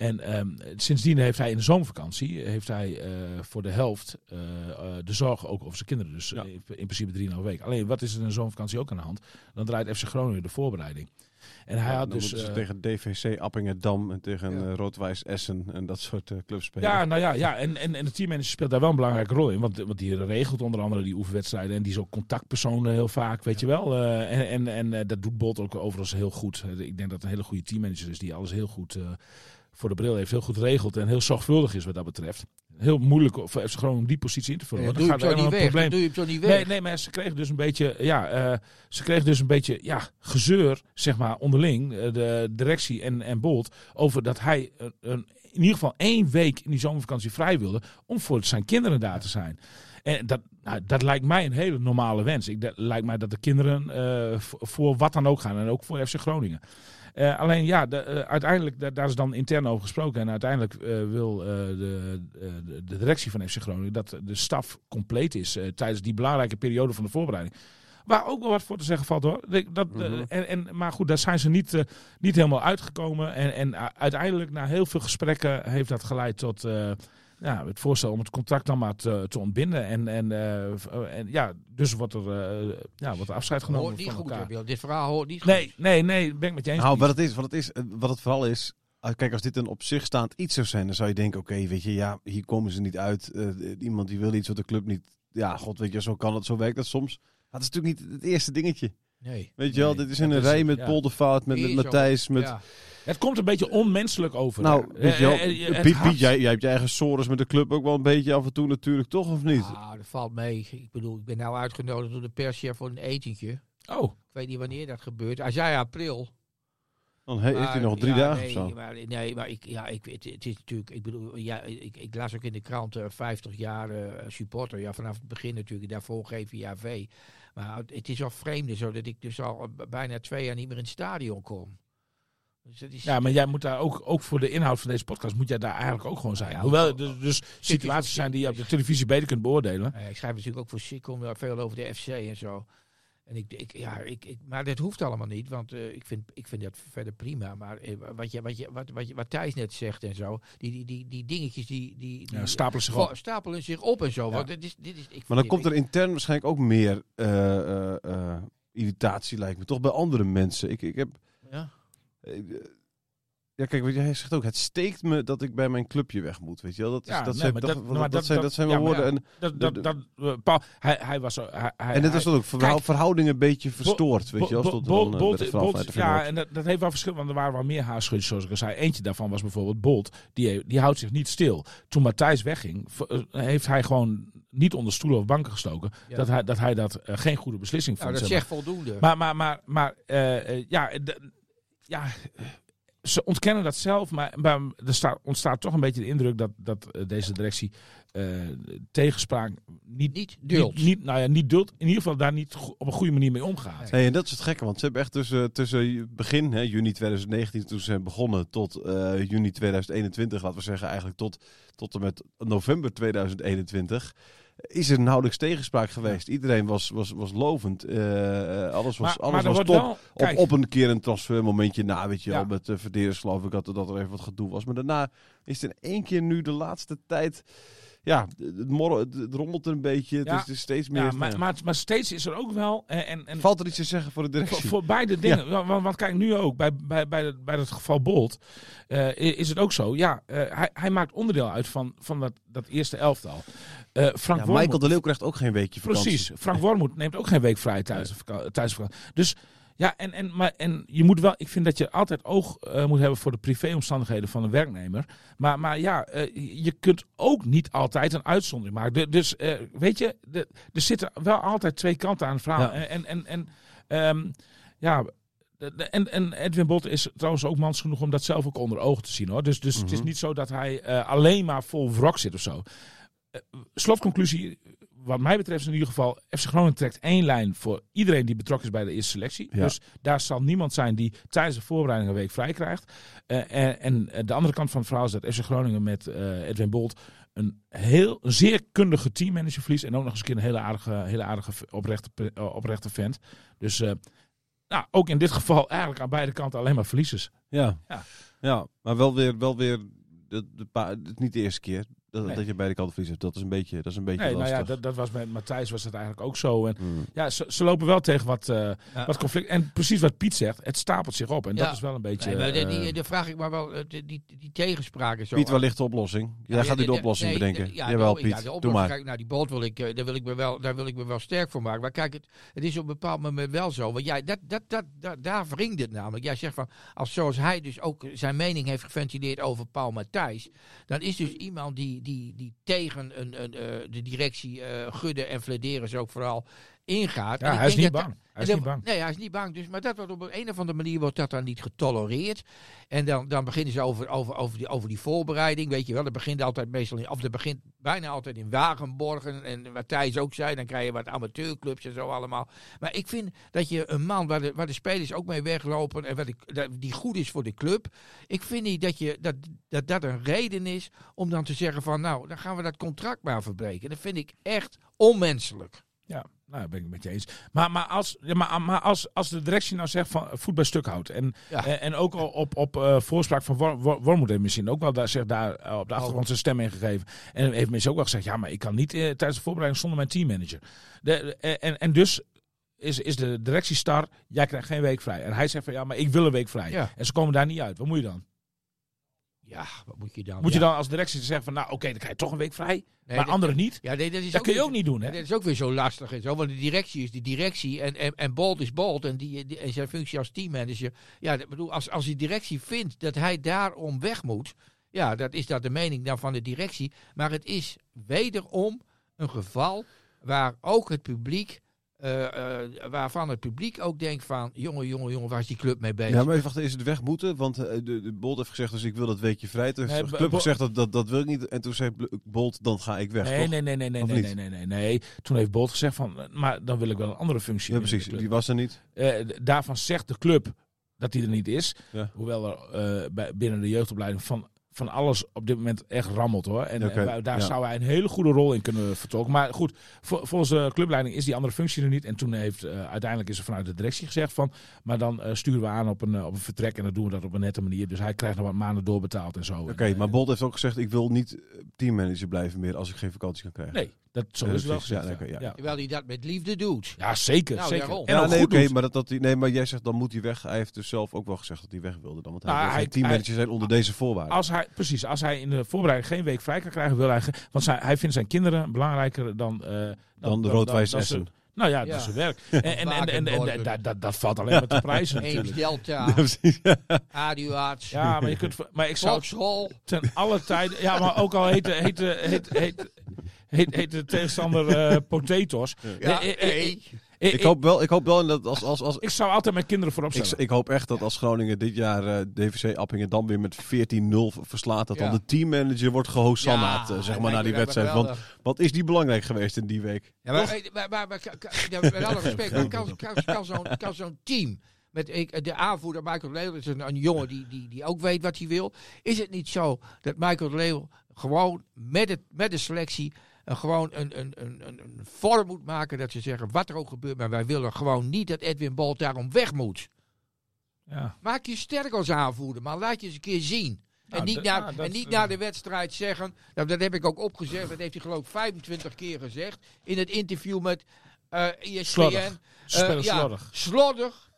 En ehm, sindsdien heeft hij in de zomervakantie heeft hij, eh, voor de helft eh, eh, de zorg ook over zijn kinderen. Dus
Ja.
in, in principe drieënhalf week. Alleen wat is er in de zomervakantie ook aan de hand? Dan draait FC Groningen de voorbereiding. En hij
Ja,
had dus.
tegen DVC Appingedam en tegen
Ja.
Roodwijs Essen en dat soort clubs spelen.
ja, nou ja, ja. En, en, en de teammanager speelt daar wel een belangrijke rol in. Want, want die regelt onder andere die oefenwedstrijden. En die is ook contactpersoon heel vaak, weet je wel. En en, en dat doet Bolt ook overigens heel goed. Ik denk dat het een hele goede teammanager is die alles heel goed voor de bril heeft. Heel goed regelt en heel zorgvuldig is wat dat betreft. Heel moeilijk voor FC Groningen om die positie in te vullen.
Ja,
want gaat wel
niet
een
weg.
probleem.
Doe je zo niet weg.
Nee, nee, maar ze kregen dus een beetje, ja, eh, ze kregen dus een beetje, ja, gezeur, zeg maar, onderling, eh, de directie en, en Bolt, over dat hij een, een, in ieder geval één week in die zomervakantie vrij wilde om voor zijn kinderen daar te zijn. En dat, nou, dat lijkt mij een hele normale wens. Ik, dat lijkt mij dat de kinderen eh, voor, voor wat dan ook gaan en ook voor FC Groningen. Eh, alleen ja, de, eh, uiteindelijk, da- daar is dan intern over gesproken. En uiteindelijk eh, wil de, de, de directie van FC Groningen dat de staf compleet is tijdens die belangrijke periode van de voorbereiding. Waar ook wel wat voor te zeggen valt hoor. Dat,
Mhm.
en, en, maar goed, daar zijn ze niet, niet helemaal uitgekomen. En, en uh, uiteindelijk, na heel veel gesprekken, heeft dat geleid tot ja, het voorstel om het contract dan maar te, te ontbinden. En, en, eh, eh, en ja, dus wordt er, eh, ja, wordt er afscheid genomen
Hoort niet
van
goed. Dit verhaal hoort niet goed.
Nee, nee, nee, ben ik met je eens.
Nou, wat het is, wat het is, wat het vooral is. Kijk, als dit een op zich staand iets zou zijn, dan zou je denken: oké, weet je, ja, hier komen ze niet uit. Iemand die wil iets wat de club niet. Ja, god, weet je, zo kan het, zo werkt dat soms. Maar dat is natuurlijk niet het eerste dingetje.
Nee.
Weet je wel,
Nee,
dit is in een rij met
ja.
Poldervaart, met, met. Matthijs, met...
Ja.
Het komt een beetje onmenselijk over.
Nou, weet je wel,
Eh, eh, het
Piet, jij, jij hebt je eigen sores met de club ook wel een beetje af en toe natuurlijk, toch of niet?
Ah, dat valt mee. Ik bedoel, ik ben nou uitgenodigd door de perschef voor een etentje.
Oh,
Ik weet niet wanneer dat gebeurt. Hij zei april.
Dan he- heeft hij nog drie
ja,
dagen
nee,
of zo.
Maar, nee, maar ik, ja, ik, het, het is natuurlijk, ik bedoel, ja, ik, ik las ook in de krant eh, 50 jaar eh, supporter. Ja, vanaf het begin natuurlijk, daarvoor GVAV. Maar het, is wel vreemd zo dat ik dus al bijna twee jaar niet meer in het stadion kom. Dus is,
ja, maar jij moet daar ook, ook voor de inhoud van deze podcast, moet jij daar eigenlijk ook gewoon zijn.
Ja,
Hoewel er dus situaties zijn die je op de televisie beter kunt beoordelen.
Ik schrijf natuurlijk ook voor Sikkom veel over de FC en zo. En ik, ik, ja, ik, ik, maar dat hoeft allemaal niet, want eh, ik, vind, ik vind dat verder prima. Maar eh, wat, je, wat, je, wat, wat, je, wat Thijs net zegt en zo, die, die, die, die dingetjes die, die, die
Ja, stapelen zich op.
stapelen zich op en zo.
Ja.
Want dit is, dit is, ik
Maar dan komt er intern waarschijnlijk ook meer eh, eh, eh, irritatie, lijkt me. Toch bij andere mensen. Ik, ik heb...
Ja.
Ja, kijk, wat jij zegt ook, het steekt me dat ik bij mijn clubje weg moet, weet je wel? Dat, is,
Ja,
dat,
nee,
zijn, dat,
dat-
dat-
maar
dat
dat-
zijn,
dat-
zijn wel woorden.
ja,
En,
Dat, dat, dat, eh, Paul, hij, hij was zo. Hij,
en was dat ook,
Kijk,
verhoudingen een beetje verstoord, weet je wel?
Bo- Bo-
dan, eh,
Bolt- ja, en dat, dat heeft wel verschil, want er waren wel meer haarschudjes, zoals ik al zei. Eentje daarvan was bijvoorbeeld Bolt, die, die houdt zich niet stil. Toen Matthijs wegging, eh, heeft hij gewoon niet onder stoelen of banken gestoken.
Ja.
Dat, hij, dat hij dat geen goede beslissing
Nou,
vond.
dat
zeg maar.
zegt voldoende.
Maar, maar, maar, maar ja, ja, ze ontkennen dat zelf, maar, maar er staat, ontstaat toch een beetje de indruk dat, dat eh, deze directie eh, tegenspraak niet,
niet duld.
Niet, niet, nou ja, niet duld, in ieder geval daar niet op een goede manier mee omgaat.
Nee, en dat is het gekke, want ze hebben echt tussen, tussen begin, hè, juni 2019, toen ze zijn begonnen, tot eh, juni 2021, laten we zeggen, eigenlijk tot, tot en met november 2021, is er nauwelijks tegenspraak geweest. Iedereen was, was, was lovend. eh, eh, alles was,
maar,
alles
maar
was top.
wel,
Op, op een keer een transfermomentje na, weet je wel,
Ja.
met uh, Verderes geloof ik dat, er- dat er even wat gedoe was. Maar daarna is er in één keer nu de laatste tijd, ja, het, morrel, het, het rommelt er een beetje. Het
Ja.
is, steeds meer...
ja,
nou
maar,
ja.
maar, maar steeds is er ook wel, eh, en, en
Valt er iets te zeggen voor de directie?
Voor, voor beide dingen. Want, want, want kijk, nu ook, bij, bij, bij, het, bij het geval Bolt, eh, is het ook zo. Ja, eh, hij, hij maakt onderdeel uit van, van dat, dat eerste elftal. Eh, Frank
Michael de Leeuw krijgt ook geen weekje vakantie.
Precies. Frank Wormoed neemt ook geen week vrij tijdens vaka- tijdens vakantie. Dus ja, en, en, maar, en je moet wel, ik vind dat je altijd oog eh, moet hebben voor de privéomstandigheden van een werknemer. Maar, maar ja, eh, je kunt ook niet altijd een uitzondering maken. De- dus eh, weet je, de, er zitten wel altijd twee kanten aan het verhaal.
Ja.
En, en, en, ehm, ja. En, en Edwin Bolt is trouwens ook mans genoeg om dat zelf ook onder ogen te zien hoor. Dus, dus het is
Mhm.
niet zo dat hij alleen maar vol wrok zit of zo. Slotconclusie, wat mij betreft is in ieder geval, FC Groningen trekt één lijn voor iedereen die betrokken is bij de eerste selectie.
Ja.
Dus daar zal niemand zijn die tijdens de voorbereiding een week vrij krijgt. Eh, en, en de andere kant van het verhaal is dat FC Groningen met eh, Edwin Bolt een heel een zeer kundige teammanager verliest. En ook nog eens een keer een hele aardige, hele aardige oprechte, eh, oprechte vent. Dus eh, nou, ook in dit geval eigenlijk aan beide kanten alleen maar verliezers.
Ja.
Ja.
ja. maar wel weer, wel weer de, niet de eerste keer dat,
Nee.
dat je beide kanten verliest. Dat is een beetje, dat is een beetje
Nee, nou
lastig.
ja, dat, dat was met Matthijs was dat eigenlijk ook zo. En
Hmm.
ja, ze, ze lopen wel tegen wat, eh,
Ja.
wat conflict. En precies wat Piet zegt, het stapelt zich op. En
Ja.
dat is wel een beetje...
Nee, maar de-
eh,
die, de vraag ik maar wel, eh, die, die, die tegenspraken zo.
Piet, ligt de oplossing? Jij
Ja,
gaat nu de
de-
oplossing
nee,
bedenken.
de- ja,
Jawel,
de-
Piet.
ja, de
Doe
oplossing,
maar.
Kijk, nou, die boot wil ik, daar, wil ik me wel, daar wil ik me wel sterk voor maken. Maar kijk, het, het is op een bepaald moment wel zo. Want jij, dat, dat, dat, dat, daar wringt het namelijk. Jij zegt van, als zoals hij dus ook zijn mening heeft geventileerd over Paul Matthijs. Dan is dus iemand die, die, die tegen een, een, eh, de directie eh, Gudde en Flederis ook vooral ingaat.
Ja, hij is niet bang. Hij is niet bang.
Nee, hij is niet bang. Dus, maar dat wordt op een of andere manier wordt dat dan niet getolereerd. En dan, dan beginnen ze over, over, over, die, over die voorbereiding. Weet je wel, dat begint altijd meestal in, of dat begint bijna altijd in Wagenborgen. En wat Thijs ook zei, dan krijg je wat amateurclubs en zo allemaal. Maar ik vind dat je een man waar de, waar de spelers ook mee weglopen en wat ik, dat, die goed is voor de club. Ik vind niet dat, je, dat, dat dat een reden is om dan te zeggen van nou, dan gaan we dat contract maar verbreken. Dat vind ik echt onmenselijk.
Ja, nou, dat ben ik met je eens. Maar, maar, als, ja, maar, maar als, als de directie nou zegt van eh, voet bij stuk houdt. En,
Ja.
eh, en ook al op, op eh, voorspraak van Wor, Wor, Wormoed heeft misschien ook wel daar, zich daar op de achtergrond zijn stem in gegeven. En heeft mensen ook wel gezegd, ja, maar ik kan niet tijdens de voorbereiding zonder mijn teammanager. De, en, en dus is, is de directie star, jij krijgt geen week vrij. En hij zegt van, ja, maar ik wil een week vrij.
Ja.
En ze komen daar niet uit. Wat moet je dan?
Ja, wat moet je dan?
Moet je
Ja.
dan als directie zeggen van, nou oké, dan krijg je toch een week vrij,
Nee,
maar anderen niet?
Ja, nee, dat is
Dat kun je ook niet doen, hè?
Dat is ook weer zo lastig en zo, want de directie is de directie en, en, en Bolt is Bolt en, die, die, en zijn functie als teammanager. Ja, dat bedoel, als, als die directie vindt dat hij daarom weg moet, ja, dat is dat de mening dan van de directie. Maar het is wederom een geval waar ook het publiek, eh, eh, waarvan het publiek ook denkt van, jongen, jongen, jongen, waar is die club mee bezig?
Ja, maar even wachten, is het weg moeten? Want eh, de, de Bolt heeft gezegd, dus ik wil dat weekje vrij. Toen heeft de club gezegd, dat, dat, dat wil ik niet. En toen zei Bolt, dan ga ik weg,
Nee,
toch?
nee, nee, nee, nee, nee, nee, nee, nee, nee. Toen heeft Bolt gezegd van, maar dan wil ik wel een andere functie.
Ja, precies. Die was er niet.
Daarvan zegt de club dat hij er niet is.
Ja.
Hoewel er bij, binnen de jeugdopleiding van, van alles op dit moment echt rammelt hoor. En, daar
ja.
zou hij een hele goede rol in kunnen vertolken. Maar goed, vo- volgens de clubleiding is die andere functie er niet. En toen heeft eh, uiteindelijk is er vanuit de directie gezegd van... maar dan eh, sturen we aan op een, eh, op een vertrek en dan doen we dat op een nette manier. Dus hij krijgt nog wat maanden doorbetaald en zo.
Oké, maar Bolt heeft ook gezegd, ik wil niet teammanager blijven meer als ik geen vakantie kan krijgen.
Nee, dat, zo is wel gezegd. ja,
ja.
ja.
Terwijl hij dat met liefde doet.
Ja, zeker.
Nou,
zeker.
daarom.
En
ja, nee, maar, dat, dat, hij- nee, maar jij zegt dan moet hij weg. Hij heeft dus zelf ook wel gezegd dat hij weg wilde dan. Want hij
Nou,
wil
hij-
geen teammanager zijn onder deze voorwaarden.
Als hij, precies, als hij in de voorbereiding geen week vrij kan krijgen, wil hij. Want hij vindt zijn kinderen belangrijker dan. eh, dan,
Dan de Rood-Wijs Essen.
Nou ja, dat
Ja.
is zijn werk. En, en, en, en, dat- dat, dat valt alleen maar te prijzen
Eems. Delta,
Ja, precies.
Aduarts,
Ja, maar je kunt. Maar ik zou ten alle tijden. Ja, maar ook al heet, de- heet, de- heet, heet, heet, de tegenstander eh potatoes.
Ja,
Eh, eh,
nee.
Ik hoop wel, ik hoop wel dat als, als, als,
ik zou altijd mijn kinderen voorop
ik,
stellen.
ik hoop echt dat als Groningen dit jaar eh, DVC Appingen dan weer met 14-0 verslaat, dat
Ja.
dan de teammanager wordt gehosannaat,
Ja,
zeg maar, na die wedstrijd. Want wat is die belangrijk geweest in die week?
Ja, maar, maar, maar, ja, met alle respect, maar kan, kan, kan zo'n kan zo'n team met ik, de aanvoerder Michael Leeuw is een, een jongen die, die, die ook weet wat hij wil. Is het niet zo dat Michael Leeuw gewoon met, het, met de selectie gewoon een, een, een, een, een vorm moet maken dat ze zeggen wat er ook gebeurt, maar wij willen gewoon niet dat Edwin Bolt daarom weg moet.
Ja.
Maak je sterk als aanvoerder, maar laat je eens een keer zien.
Nou,
en niet,
dat-
na,
ja, dat-
en niet na de wedstrijd zeggen, nou, dat heb ik ook opgezegd, dat heeft hij geloof ik 25 keer gezegd in het interview met eh ESPN.
Slordig.
Eh, ja,
slordig.
Slordig,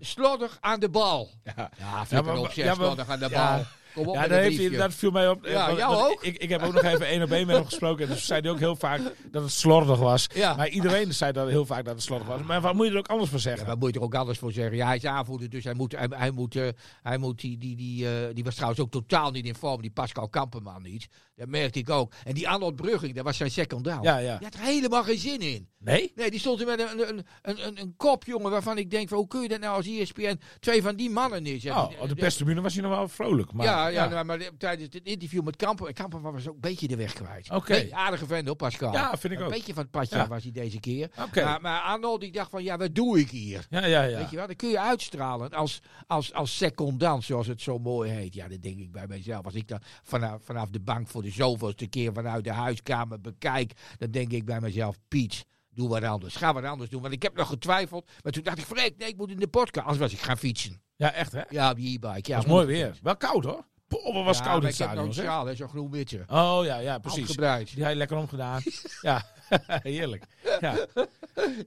slordig aan de bal.
Ja.
Ja,
Ja,
flikker
maar-
op, zeg,
ja, maar-
slordig aan de
ja.
bal. Kom op
Ja, dat, heeft viel mij op.
Ja,
Want-
jou
want
ook.
Ik, ik heb ook nog even één op één met hem gesproken. En dus zei hij ook heel vaak dat het slordig was.
Ja.
Maar iedereen zei dat heel vaak dat het slordig was. Maar wat moet je er ook anders
Ja,
zeggen?
maar moet je er ook anders voor zeggen. Ja, hij is aanvoerder, dus hij moet, hij, hij moet, eh, hij moet die, die, die, eh, die was trouwens ook totaal niet in vorm, die Pascal Kamperman niet. Dat merkte ik ook. En die Arnold Brugging, dat was zijn secondaal.
Ja, ja.
Die had er helemaal geen zin in.
Nee?
Nee, die stond er met een, een, een, een, een kop, jongen, waarvan ik denk, van, hoe kun je dat nou als ESPN twee van die mannen neerzetten?
Oh, op de perstribune was hij nog wel vrolijk. Maar,
ja, ja, nou, maar tijdens het interview met Kamper, Kamper was ook een beetje de weg kwijt.
Oké.
Aardige vent hoor, Pascal.
Ja, vind ik
een
ook.
beetje van het padje
Ja.
was hij deze keer.
Oké.
Maar, maar Arnold, die dacht van, ja, wat doe ik hier?
Ja, ja, ja.
Weet je wel, dan kun je uitstralen als, als, als secondant, zoals het zo mooi heet. Ja, dat denk ik bij mezelf. Als ik dan vanaf, vanaf de bank voor de zoveelste keer vanuit de huiskamer bekijk, dan denk ik bij mezelf, Piet, doe wat anders. Ga wat anders doen. Want ik heb nog getwijfeld, maar toen dacht ik, verrek, nee, ik moet in de podcast. Anders was ik gaan fietsen.
Ja, echt hè?
Ja, op e-bike. Ja,
is mooi
100%.
weer. Wel koud hoor. Poh, wat was
Ja,
koud in het
ik heb nog
zeg.
sjaal, zo'n groen witje.
Oh ja, ja, precies.
Afgebruikt.
Die je lekker omgedaan. ja, heerlijk. Ja.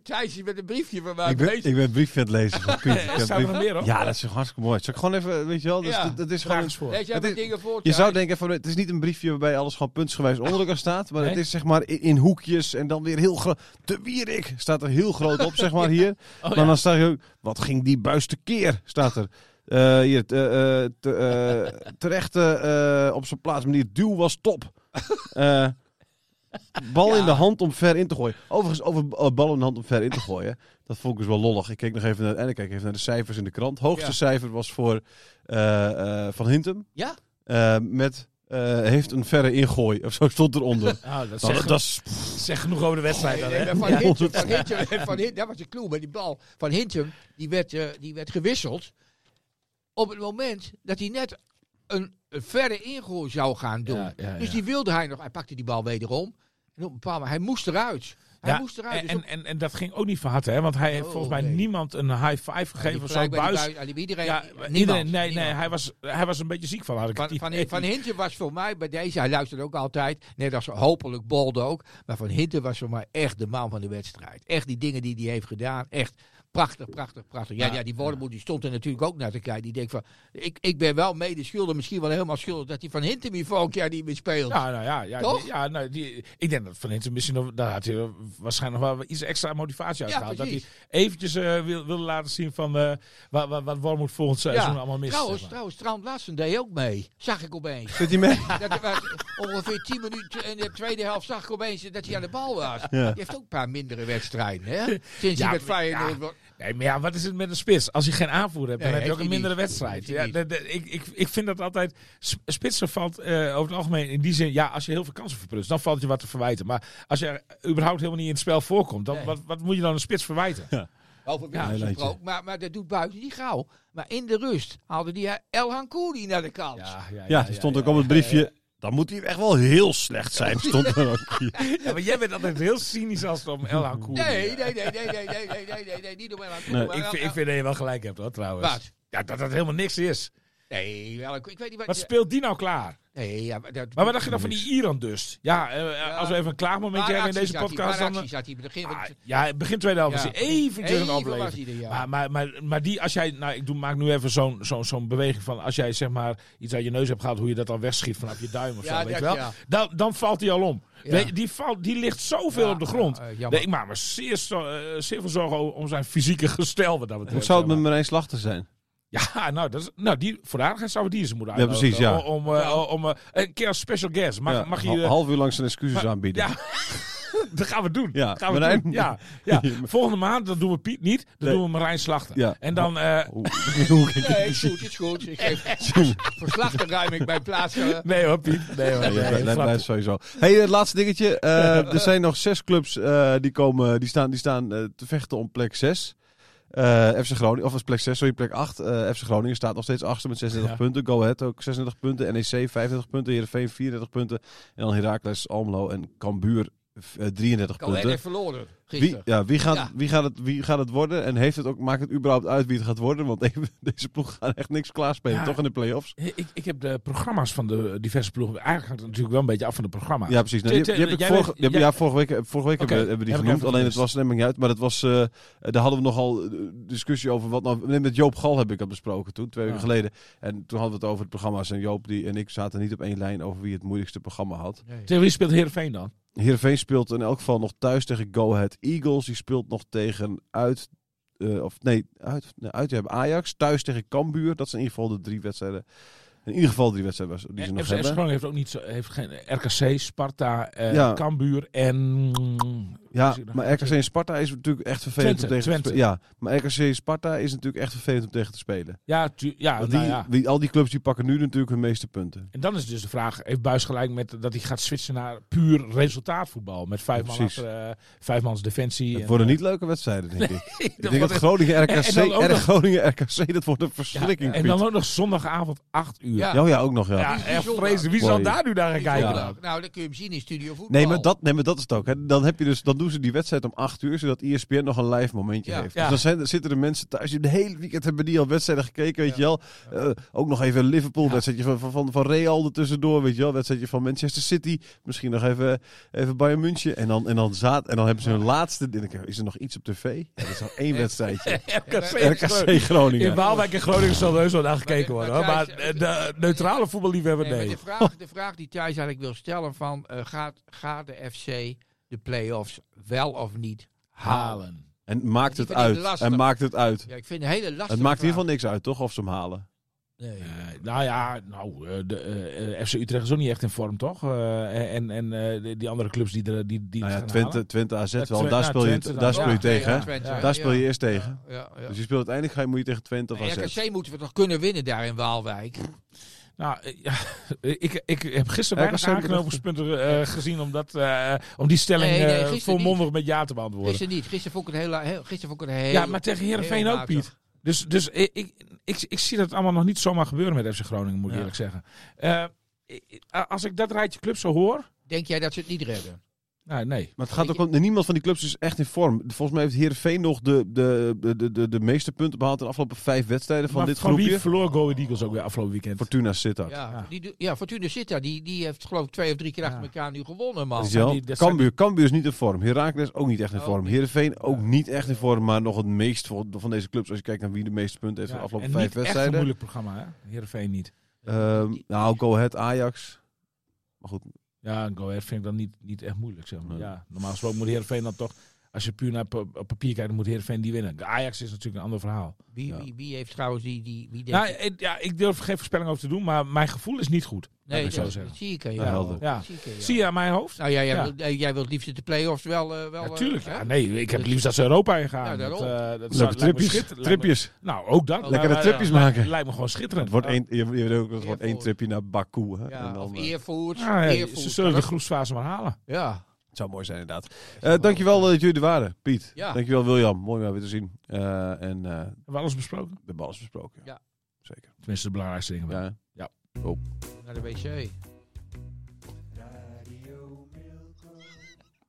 Thijsje met een briefje van mij.
Ik ben,
bezig.
ik ben een briefje aan het lezen van Piet. Ik heb
Staat
brief-
nog meer op?
Ja, dat is toch hartstikke mooi. Zal ik gewoon even, weet je wel, dat is,
Ja,
dat, dat is gewoon...
eens voor.
Lees jij
Het
wat
is-
dingen voor,
Je
Thijs?
zou denken, van, het is niet een briefje waarbij alles gewoon puntsgewijs onder elkaar staat. Maar
Nee?
het is zeg maar in, in hoekjes en dan weer heel groot. De Wierik staat er heel groot op, zeg maar hier.
Oh,
maar
ja.
dan staat er ook, wat ging die buis tekeer, staat er. Eh, hier, te- eh, te- eh, terecht eh, op zijn plaats, meneer Duw was top. Eh, bal in de hand om ver in te gooien. Overigens, over bal in de hand om ver in te gooien. Dat vond ik dus wel lollig. Ik keek nog even naar, en ik keek even naar de cijfers in de krant. Hoogste
Ja.
cijfer was voor eh, eh, Van Hintem.
Ja?
Eh, met eh, heeft een verre ingooi. Of zo stond eronder.
Nou, dat
Nou,
zegt
dat is,
zeg genoeg over de wedstrijd dan, hè?
van
Ja.
Van van dat was de clue met die bal. Van Hintem, die werd, eh, die werd gewisseld op het moment dat hij net een, een verre ingooi zou gaan doen.
Ja, ja,
Dus die wilde hij nog. Hij pakte die bal wederom. En op een bepaald moment, hij moest eruit. Hij
Ja,
moest eruit.
En,
Dus
en, en, en dat ging ook niet van harte, hè? Want hij heeft
Oh,
volgens mij
nee.
niemand een high five gegeven of zo. Buis.
iedereen,
Ja,
niemand,
iedereen, nee, nee, hij was, hij was een beetje ziek van, had ik
Van,
het
van, van Hinten was voor mij bij deze, hij luistert ook altijd, net als hopelijk Bolde ook. Maar Van Hinten was voor mij echt de man van de wedstrijd. Echt die dingen die hij heeft gedaan, echt. Prachtig, prachtig, prachtig. Ja,
Ja,
ja, die Wormoed die stond er natuurlijk ook naar te kijken. Die denkt van, ik, ik ben wel mede schuldig, misschien wel helemaal schuldig, dat hij van Hintermy volgend jaar niet meer speelt.
Ja, nou ja, ja,
Toch?
die- ja nou, die, ik denk dat Van Hinten misschien nog, daar had hij waarschijnlijk nog wel iets extra motivatie uit
Ja,
gehaald. Dat hij eventjes eh, wil, wilde laten zien van eh, wat, wat, wat Wormoed volgend seizoen allemaal mis.
Trouwens,
zeg maar.
trouwens, Trant Lassen deed ook mee. Zag ik opeens.
Zit hij mee?
dat was ongeveer 10 minuten in de tweede helft zag ik opeens dat hij aan de bal was.
Ja.
Die heeft ook een paar mindere wedstrijden, hè? Sinds
Ja,
hij met Feyenoord...
ja. Nee, maar ja, wat is het met een spits? Als je geen aanvoer hebt, dan
Nee,
heb je ook een mindere
niet.
wedstrijd. Ja, de- de- ik, ik, ik vind dat altijd... Spitsen valt eh, over het algemeen in die zin... Ja, als je heel veel kansen verprutst, dan valt je wat te verwijten. Maar als je überhaupt helemaal niet in het spel voorkomt... Dan,
Nee.
wat, wat moet je dan een spits verwijten?
Over
Ja,
ja, gesproken, maar, maar dat doet buiten die gauw. Maar in de rust haalde die El Hankouri naar de kant.
Ja, die stond ook op het briefje. Dan moet hij echt wel heel slecht zijn, stond er ook.
Ja, maar jij bent altijd heel cynisch als het om El Hankouri
Nee,
gaat.
nee, nee, nee, nee, nee, nee, nee, nee, nee, niet om El.
Nee.
Ik, vind- ik vind dat je wel gelijk hebt, hoor, trouwens.
Wat?
Ja, dat dat helemaal niks is.
Nee, wel, ik, ik weet niet wat...
Wat speelt die nou klaar?
nee, ja, maar, dat,
Maar wat dacht je dan van die Iran dus? Ja, eh, als we even een klaagmomentje hebben in deze podcast... dan,
dan... zat hij begin...
Ah, ja, begin tweede helft
Ja,
hij eventjes
even
een opleving.
hij er, ja.
Maar, maar, maar, maar die, als jij, nou, ik doe, maak nu even zo'n zo'n zo'n beweging van, als jij zeg maar iets uit je neus hebt gehad, hoe je dat dan wegschiet vanaf je duim of
Ja,
zo, weet je wel?
ja.
Dan, dan valt hij al om.
Ja.
Nee, die, valt, die ligt zoveel
Ja,
op de grond.
ja, eh,
nee, ik maak me zeer, zo- eh, zeer veel zorgen om zijn fysieke gestel. Wat dat betreft,
Hoe zou het met. Marijn Slachter zijn?
Ja, nou, dat is, nou die, voor de aardigheid zouden we die eens moeten
Ja,
uitnodigen.
precies, ja.
Om, om, eh, om, eh, een keer als special guest. Mag,
Ja,
mag je... eh,
half uur lang zijn excuses
maar-
aanbieden.
Ja, dat gaan we doen.
Ja,
gaan we
Marijn.
doen. Ja, ja. Volgende maand dan doen we Piet niet, dan
Nee.
doen we Marijn Slachter.
Ja.
En dan... eh,
hoe-
Nee, is goed, is goed. Ik geef verslag te ruim ik plaats.
nee hoor, Piet. Nee hoor.
Ja,
nee,
dat blijft sowieso. Hey, het laatste dingetje. Eh, er zijn nog zes clubs eh, die, komen, die staan, die staan eh, te vechten om plek 6. Eh FC Groningen, of was plek 6, sorry, plek 8. Eh, FC Groningen staat nog steeds achter met 36
Ja.
punten. Go Ahead ook 36 punten. NEC 35 punten. Heerenveen 34 punten. En dan Heracles, Almelo en Cambuur eh, 33
Cohen
punten.
heeft verloren
Wie, ja, wie, gaat,
Ja.
Wie, gaat het, wie gaat het worden? En heeft het ook, maakt het überhaupt uit wie het gaat worden? Want even- deze ploeg gaat echt niks klaarspelen,
Ja.
toch in de play-offs?
Ik, ik heb de programma's van de diverse ploegen. Eigenlijk hangt het natuurlijk wel een beetje af van de programma's.
Ja, precies. Nou, vorige, ja, vorige week, vorige week hebben, we- die
heb
genoemd. Alleen het was neem ik niet uit. Maar het was, eh, daar hadden we nogal eh, discussie over. Wat nou, met Joop Gal heb ik dat besproken toen, twee weken
Ja.
geleden. En toen hadden we het over het programma's. En Joop die, en ik zaten niet op één lijn over wie het moeilijkste programma had.
Nee.
Tegen wie speelt Heerenveen dan?
Heerenveen speelt in elk geval nog thuis tegen Go Ahead Eagles. Die speelt nog tegen uit... eh, of nee, uit, nee, uit hebben Ajax. Thuis tegen Cambuur. Dat zijn in ieder geval de drie wedstrijden. In ieder geval drie wedstrijden die ze
En
nog
FC
hebben.
Groningen heeft ook niet zo, heeft geen RKC, Sparta, eh
Ja.
Cambuur en...
Ja, maar? RKC en Sparta is natuurlijk echt vervelend
Twente,
om tegen
Twente.
te spelen. Ja, maar RKC en Sparta is natuurlijk echt vervelend om tegen te spelen.
Ja, tu- ja,
Want
nou
die,
ja.
wie- al die clubs die pakken nu natuurlijk hun meeste punten.
En dan is dus de vraag, heeft Buis gelijk met dat hij gaat switchen naar puur resultaatvoetbal? Met vijf, man
Precies.
achter, eh, vijf mans defensie.
Het
en,
worden
eh,
niet leuke wedstrijden, denk ik. ik denk dat Groningen RKC,
en dan ook
R-
nog-
Groningen RKC, dat wordt een
ja,
verschrikking.
en
Piet.
dan ook nog zondagavond 8 uur.
Ja.
Ja, oh ja, ook nog, ja.
Ja, echt vreselijk. Wie zal daar nu naar gaan kijken?
Nou, dan kun je hem zien in Studio Voetbal.
Nee maar, dat, nee, maar dat is het ook. Hè. Dan, heb je dus, dan doen ze die wedstrijd om 8 uur, zodat ESPN nog een live momentje
Ja.
heeft.
Ja.
Dus dan zijn, zitten de mensen thuis, die de hele weekend hebben die al wedstrijden gekeken, weet je wel. Eh, ook nog even een Liverpool, wedstrijdje van, van, van, van Real er tussendoor, weet je wel. Wedstrijdje van Manchester City, misschien nog even, even Bayern München. En dan, en, dan zaad, en dan hebben ze hun laatste, is er nog iets op tv? Ja, dat is nog één wedstrijdje.
RKC,
RKC
In
Groningen.
Waalwijk en Groningen zal er heus wel naar gekeken worden. hoor.
maar
Eh, de neutrale voetballiefhebber,
Nee, maar
nee.
de, vraag, de vraag die Thijs eigenlijk wil stellen van... eh, gaat, gaat de FC de play-offs wel of niet halen?
En maakt het uit.
lastig.
En maakt het uit.
Ja, ik vind het een hele lastige
Het maakt in ieder geval niks uit, toch? Of ze hem halen.
Nee.
Eh, nou ja, nou, eh, de, eh, FC Utrecht is ook niet echt in vorm, toch? Eh, en en eh, die- andere clubs die, er, die, die
Nou ja, Twente. Twente AZ
Ja,
wel. Daar speel je,
Twente
daar speel je
Ja,
tegen,
ja,
hè?
Twente,
Ja.
Daar speel je
ja.
eerst tegen.
Ja, ja.
Dus je speelt uiteindelijk ga je, moet je tegen Twente of AZ.
RKC moeten we toch kunnen winnen daar in Waalwijk?
Nou, ja, ik, ik heb gisteren weinig
moet
aanknopingspunten eh, gezien om, dat, eh, om die stelling
Nee,
eh, volmondig met ja te beantwoorden.
Gisteren niet. Gisteren vond ik het heel... heel gisteren vond ik het heel
Ja, maar tegen Heerenveen ook. Piet. Dus, dus ik, ik, ik, ik zie dat allemaal nog niet zomaar gebeuren met FC Groningen, moet ik
Ja.
eerlijk zeggen. Eh, als ik dat rijtje clubs zo hoor,
Denk jij dat ze het niet redden?
Nee, nee.
Maar het gaat ook om, niemand van die clubs is echt in vorm. Volgens mij heeft Heerenveen nog de, de, de, de, de meeste punten behaald in de afgelopen vijf wedstrijden van
maar
dit
van wie
groepje.
verloor Go Ahead Eagles ook weer afgelopen weekend?
Fortuna Sittard.
Ja,
Ja.
Die, doet- ja Fortuna Sittard, die, die heeft geloof ik twee of drie keer achter
Ja.
elkaar nu gewonnen, man.
Is Cambuur, Cambuur is niet in vorm. Heracles ook niet echt in
Ook
vorm. Heerenveen ook
Ja.
niet echt in vorm. Maar nog het meest van van deze clubs. Als je kijkt naar wie de meeste punten heeft
Ja,
in de afgelopen
en
vijf
niet echt een
wedstrijden.
moeilijk programma, hè? Heerenveen niet.
Ehm, nou, Go Ahead, Ajax. Maar goed,
Ja, Go Ahead vind ik dan niet, niet echt moeilijk, zeg maar. Ja, normaal gesproken moet Heerenveen dan toch... Als je puur naar papier kijkt, dan moet Heerenveen die winnen. De Ajax is natuurlijk een ander verhaal.
Wie,
Ja.
wie, wie heeft trouwens die... die wie denkt
Nou, ik, ja, ik durf geen voorspelling over te doen, maar mijn gevoel is niet goed.
nee,
ik zo
dat,
zeggen.
dat zie ik aan
Ja,
jou.
helder.
Ja.
Zie
je aan mijn hoofd?
Nou ja, jij,
Ja.
Wil, eh, jij wilt liefst de play-offs wel... eh, wel eh,
Natuurlijk. Ja, nee, ik heb het liefst dat ze Europa ingaan. Dat, eh, dat zou-
leuke tripjes. tripjes.
Nou, ook dat.
Lekkere tripjes
eh,
maken.
Lijkt, lijkt me gewoon schitterend.
Het wordt één, je, je weet ook, het wordt één tripje naar Baku. Hè?
Ja,
En dan,
of
eh,
Eervoort. Eervoort,
ze zullen de groepsfase maar halen.
Ja.
Zou mooi zijn, inderdaad. Eh dankjewel eh, dat jullie er waren, Piet.
Ja.
Dankjewel, William. Mooi om jou weer te zien. Eh, en eh,
Hebben we alles besproken?
we hebben alles besproken.
Ja.
Zeker.
Tenminste, de belangrijkste dingen. wel.
Ja.
Naar de wc.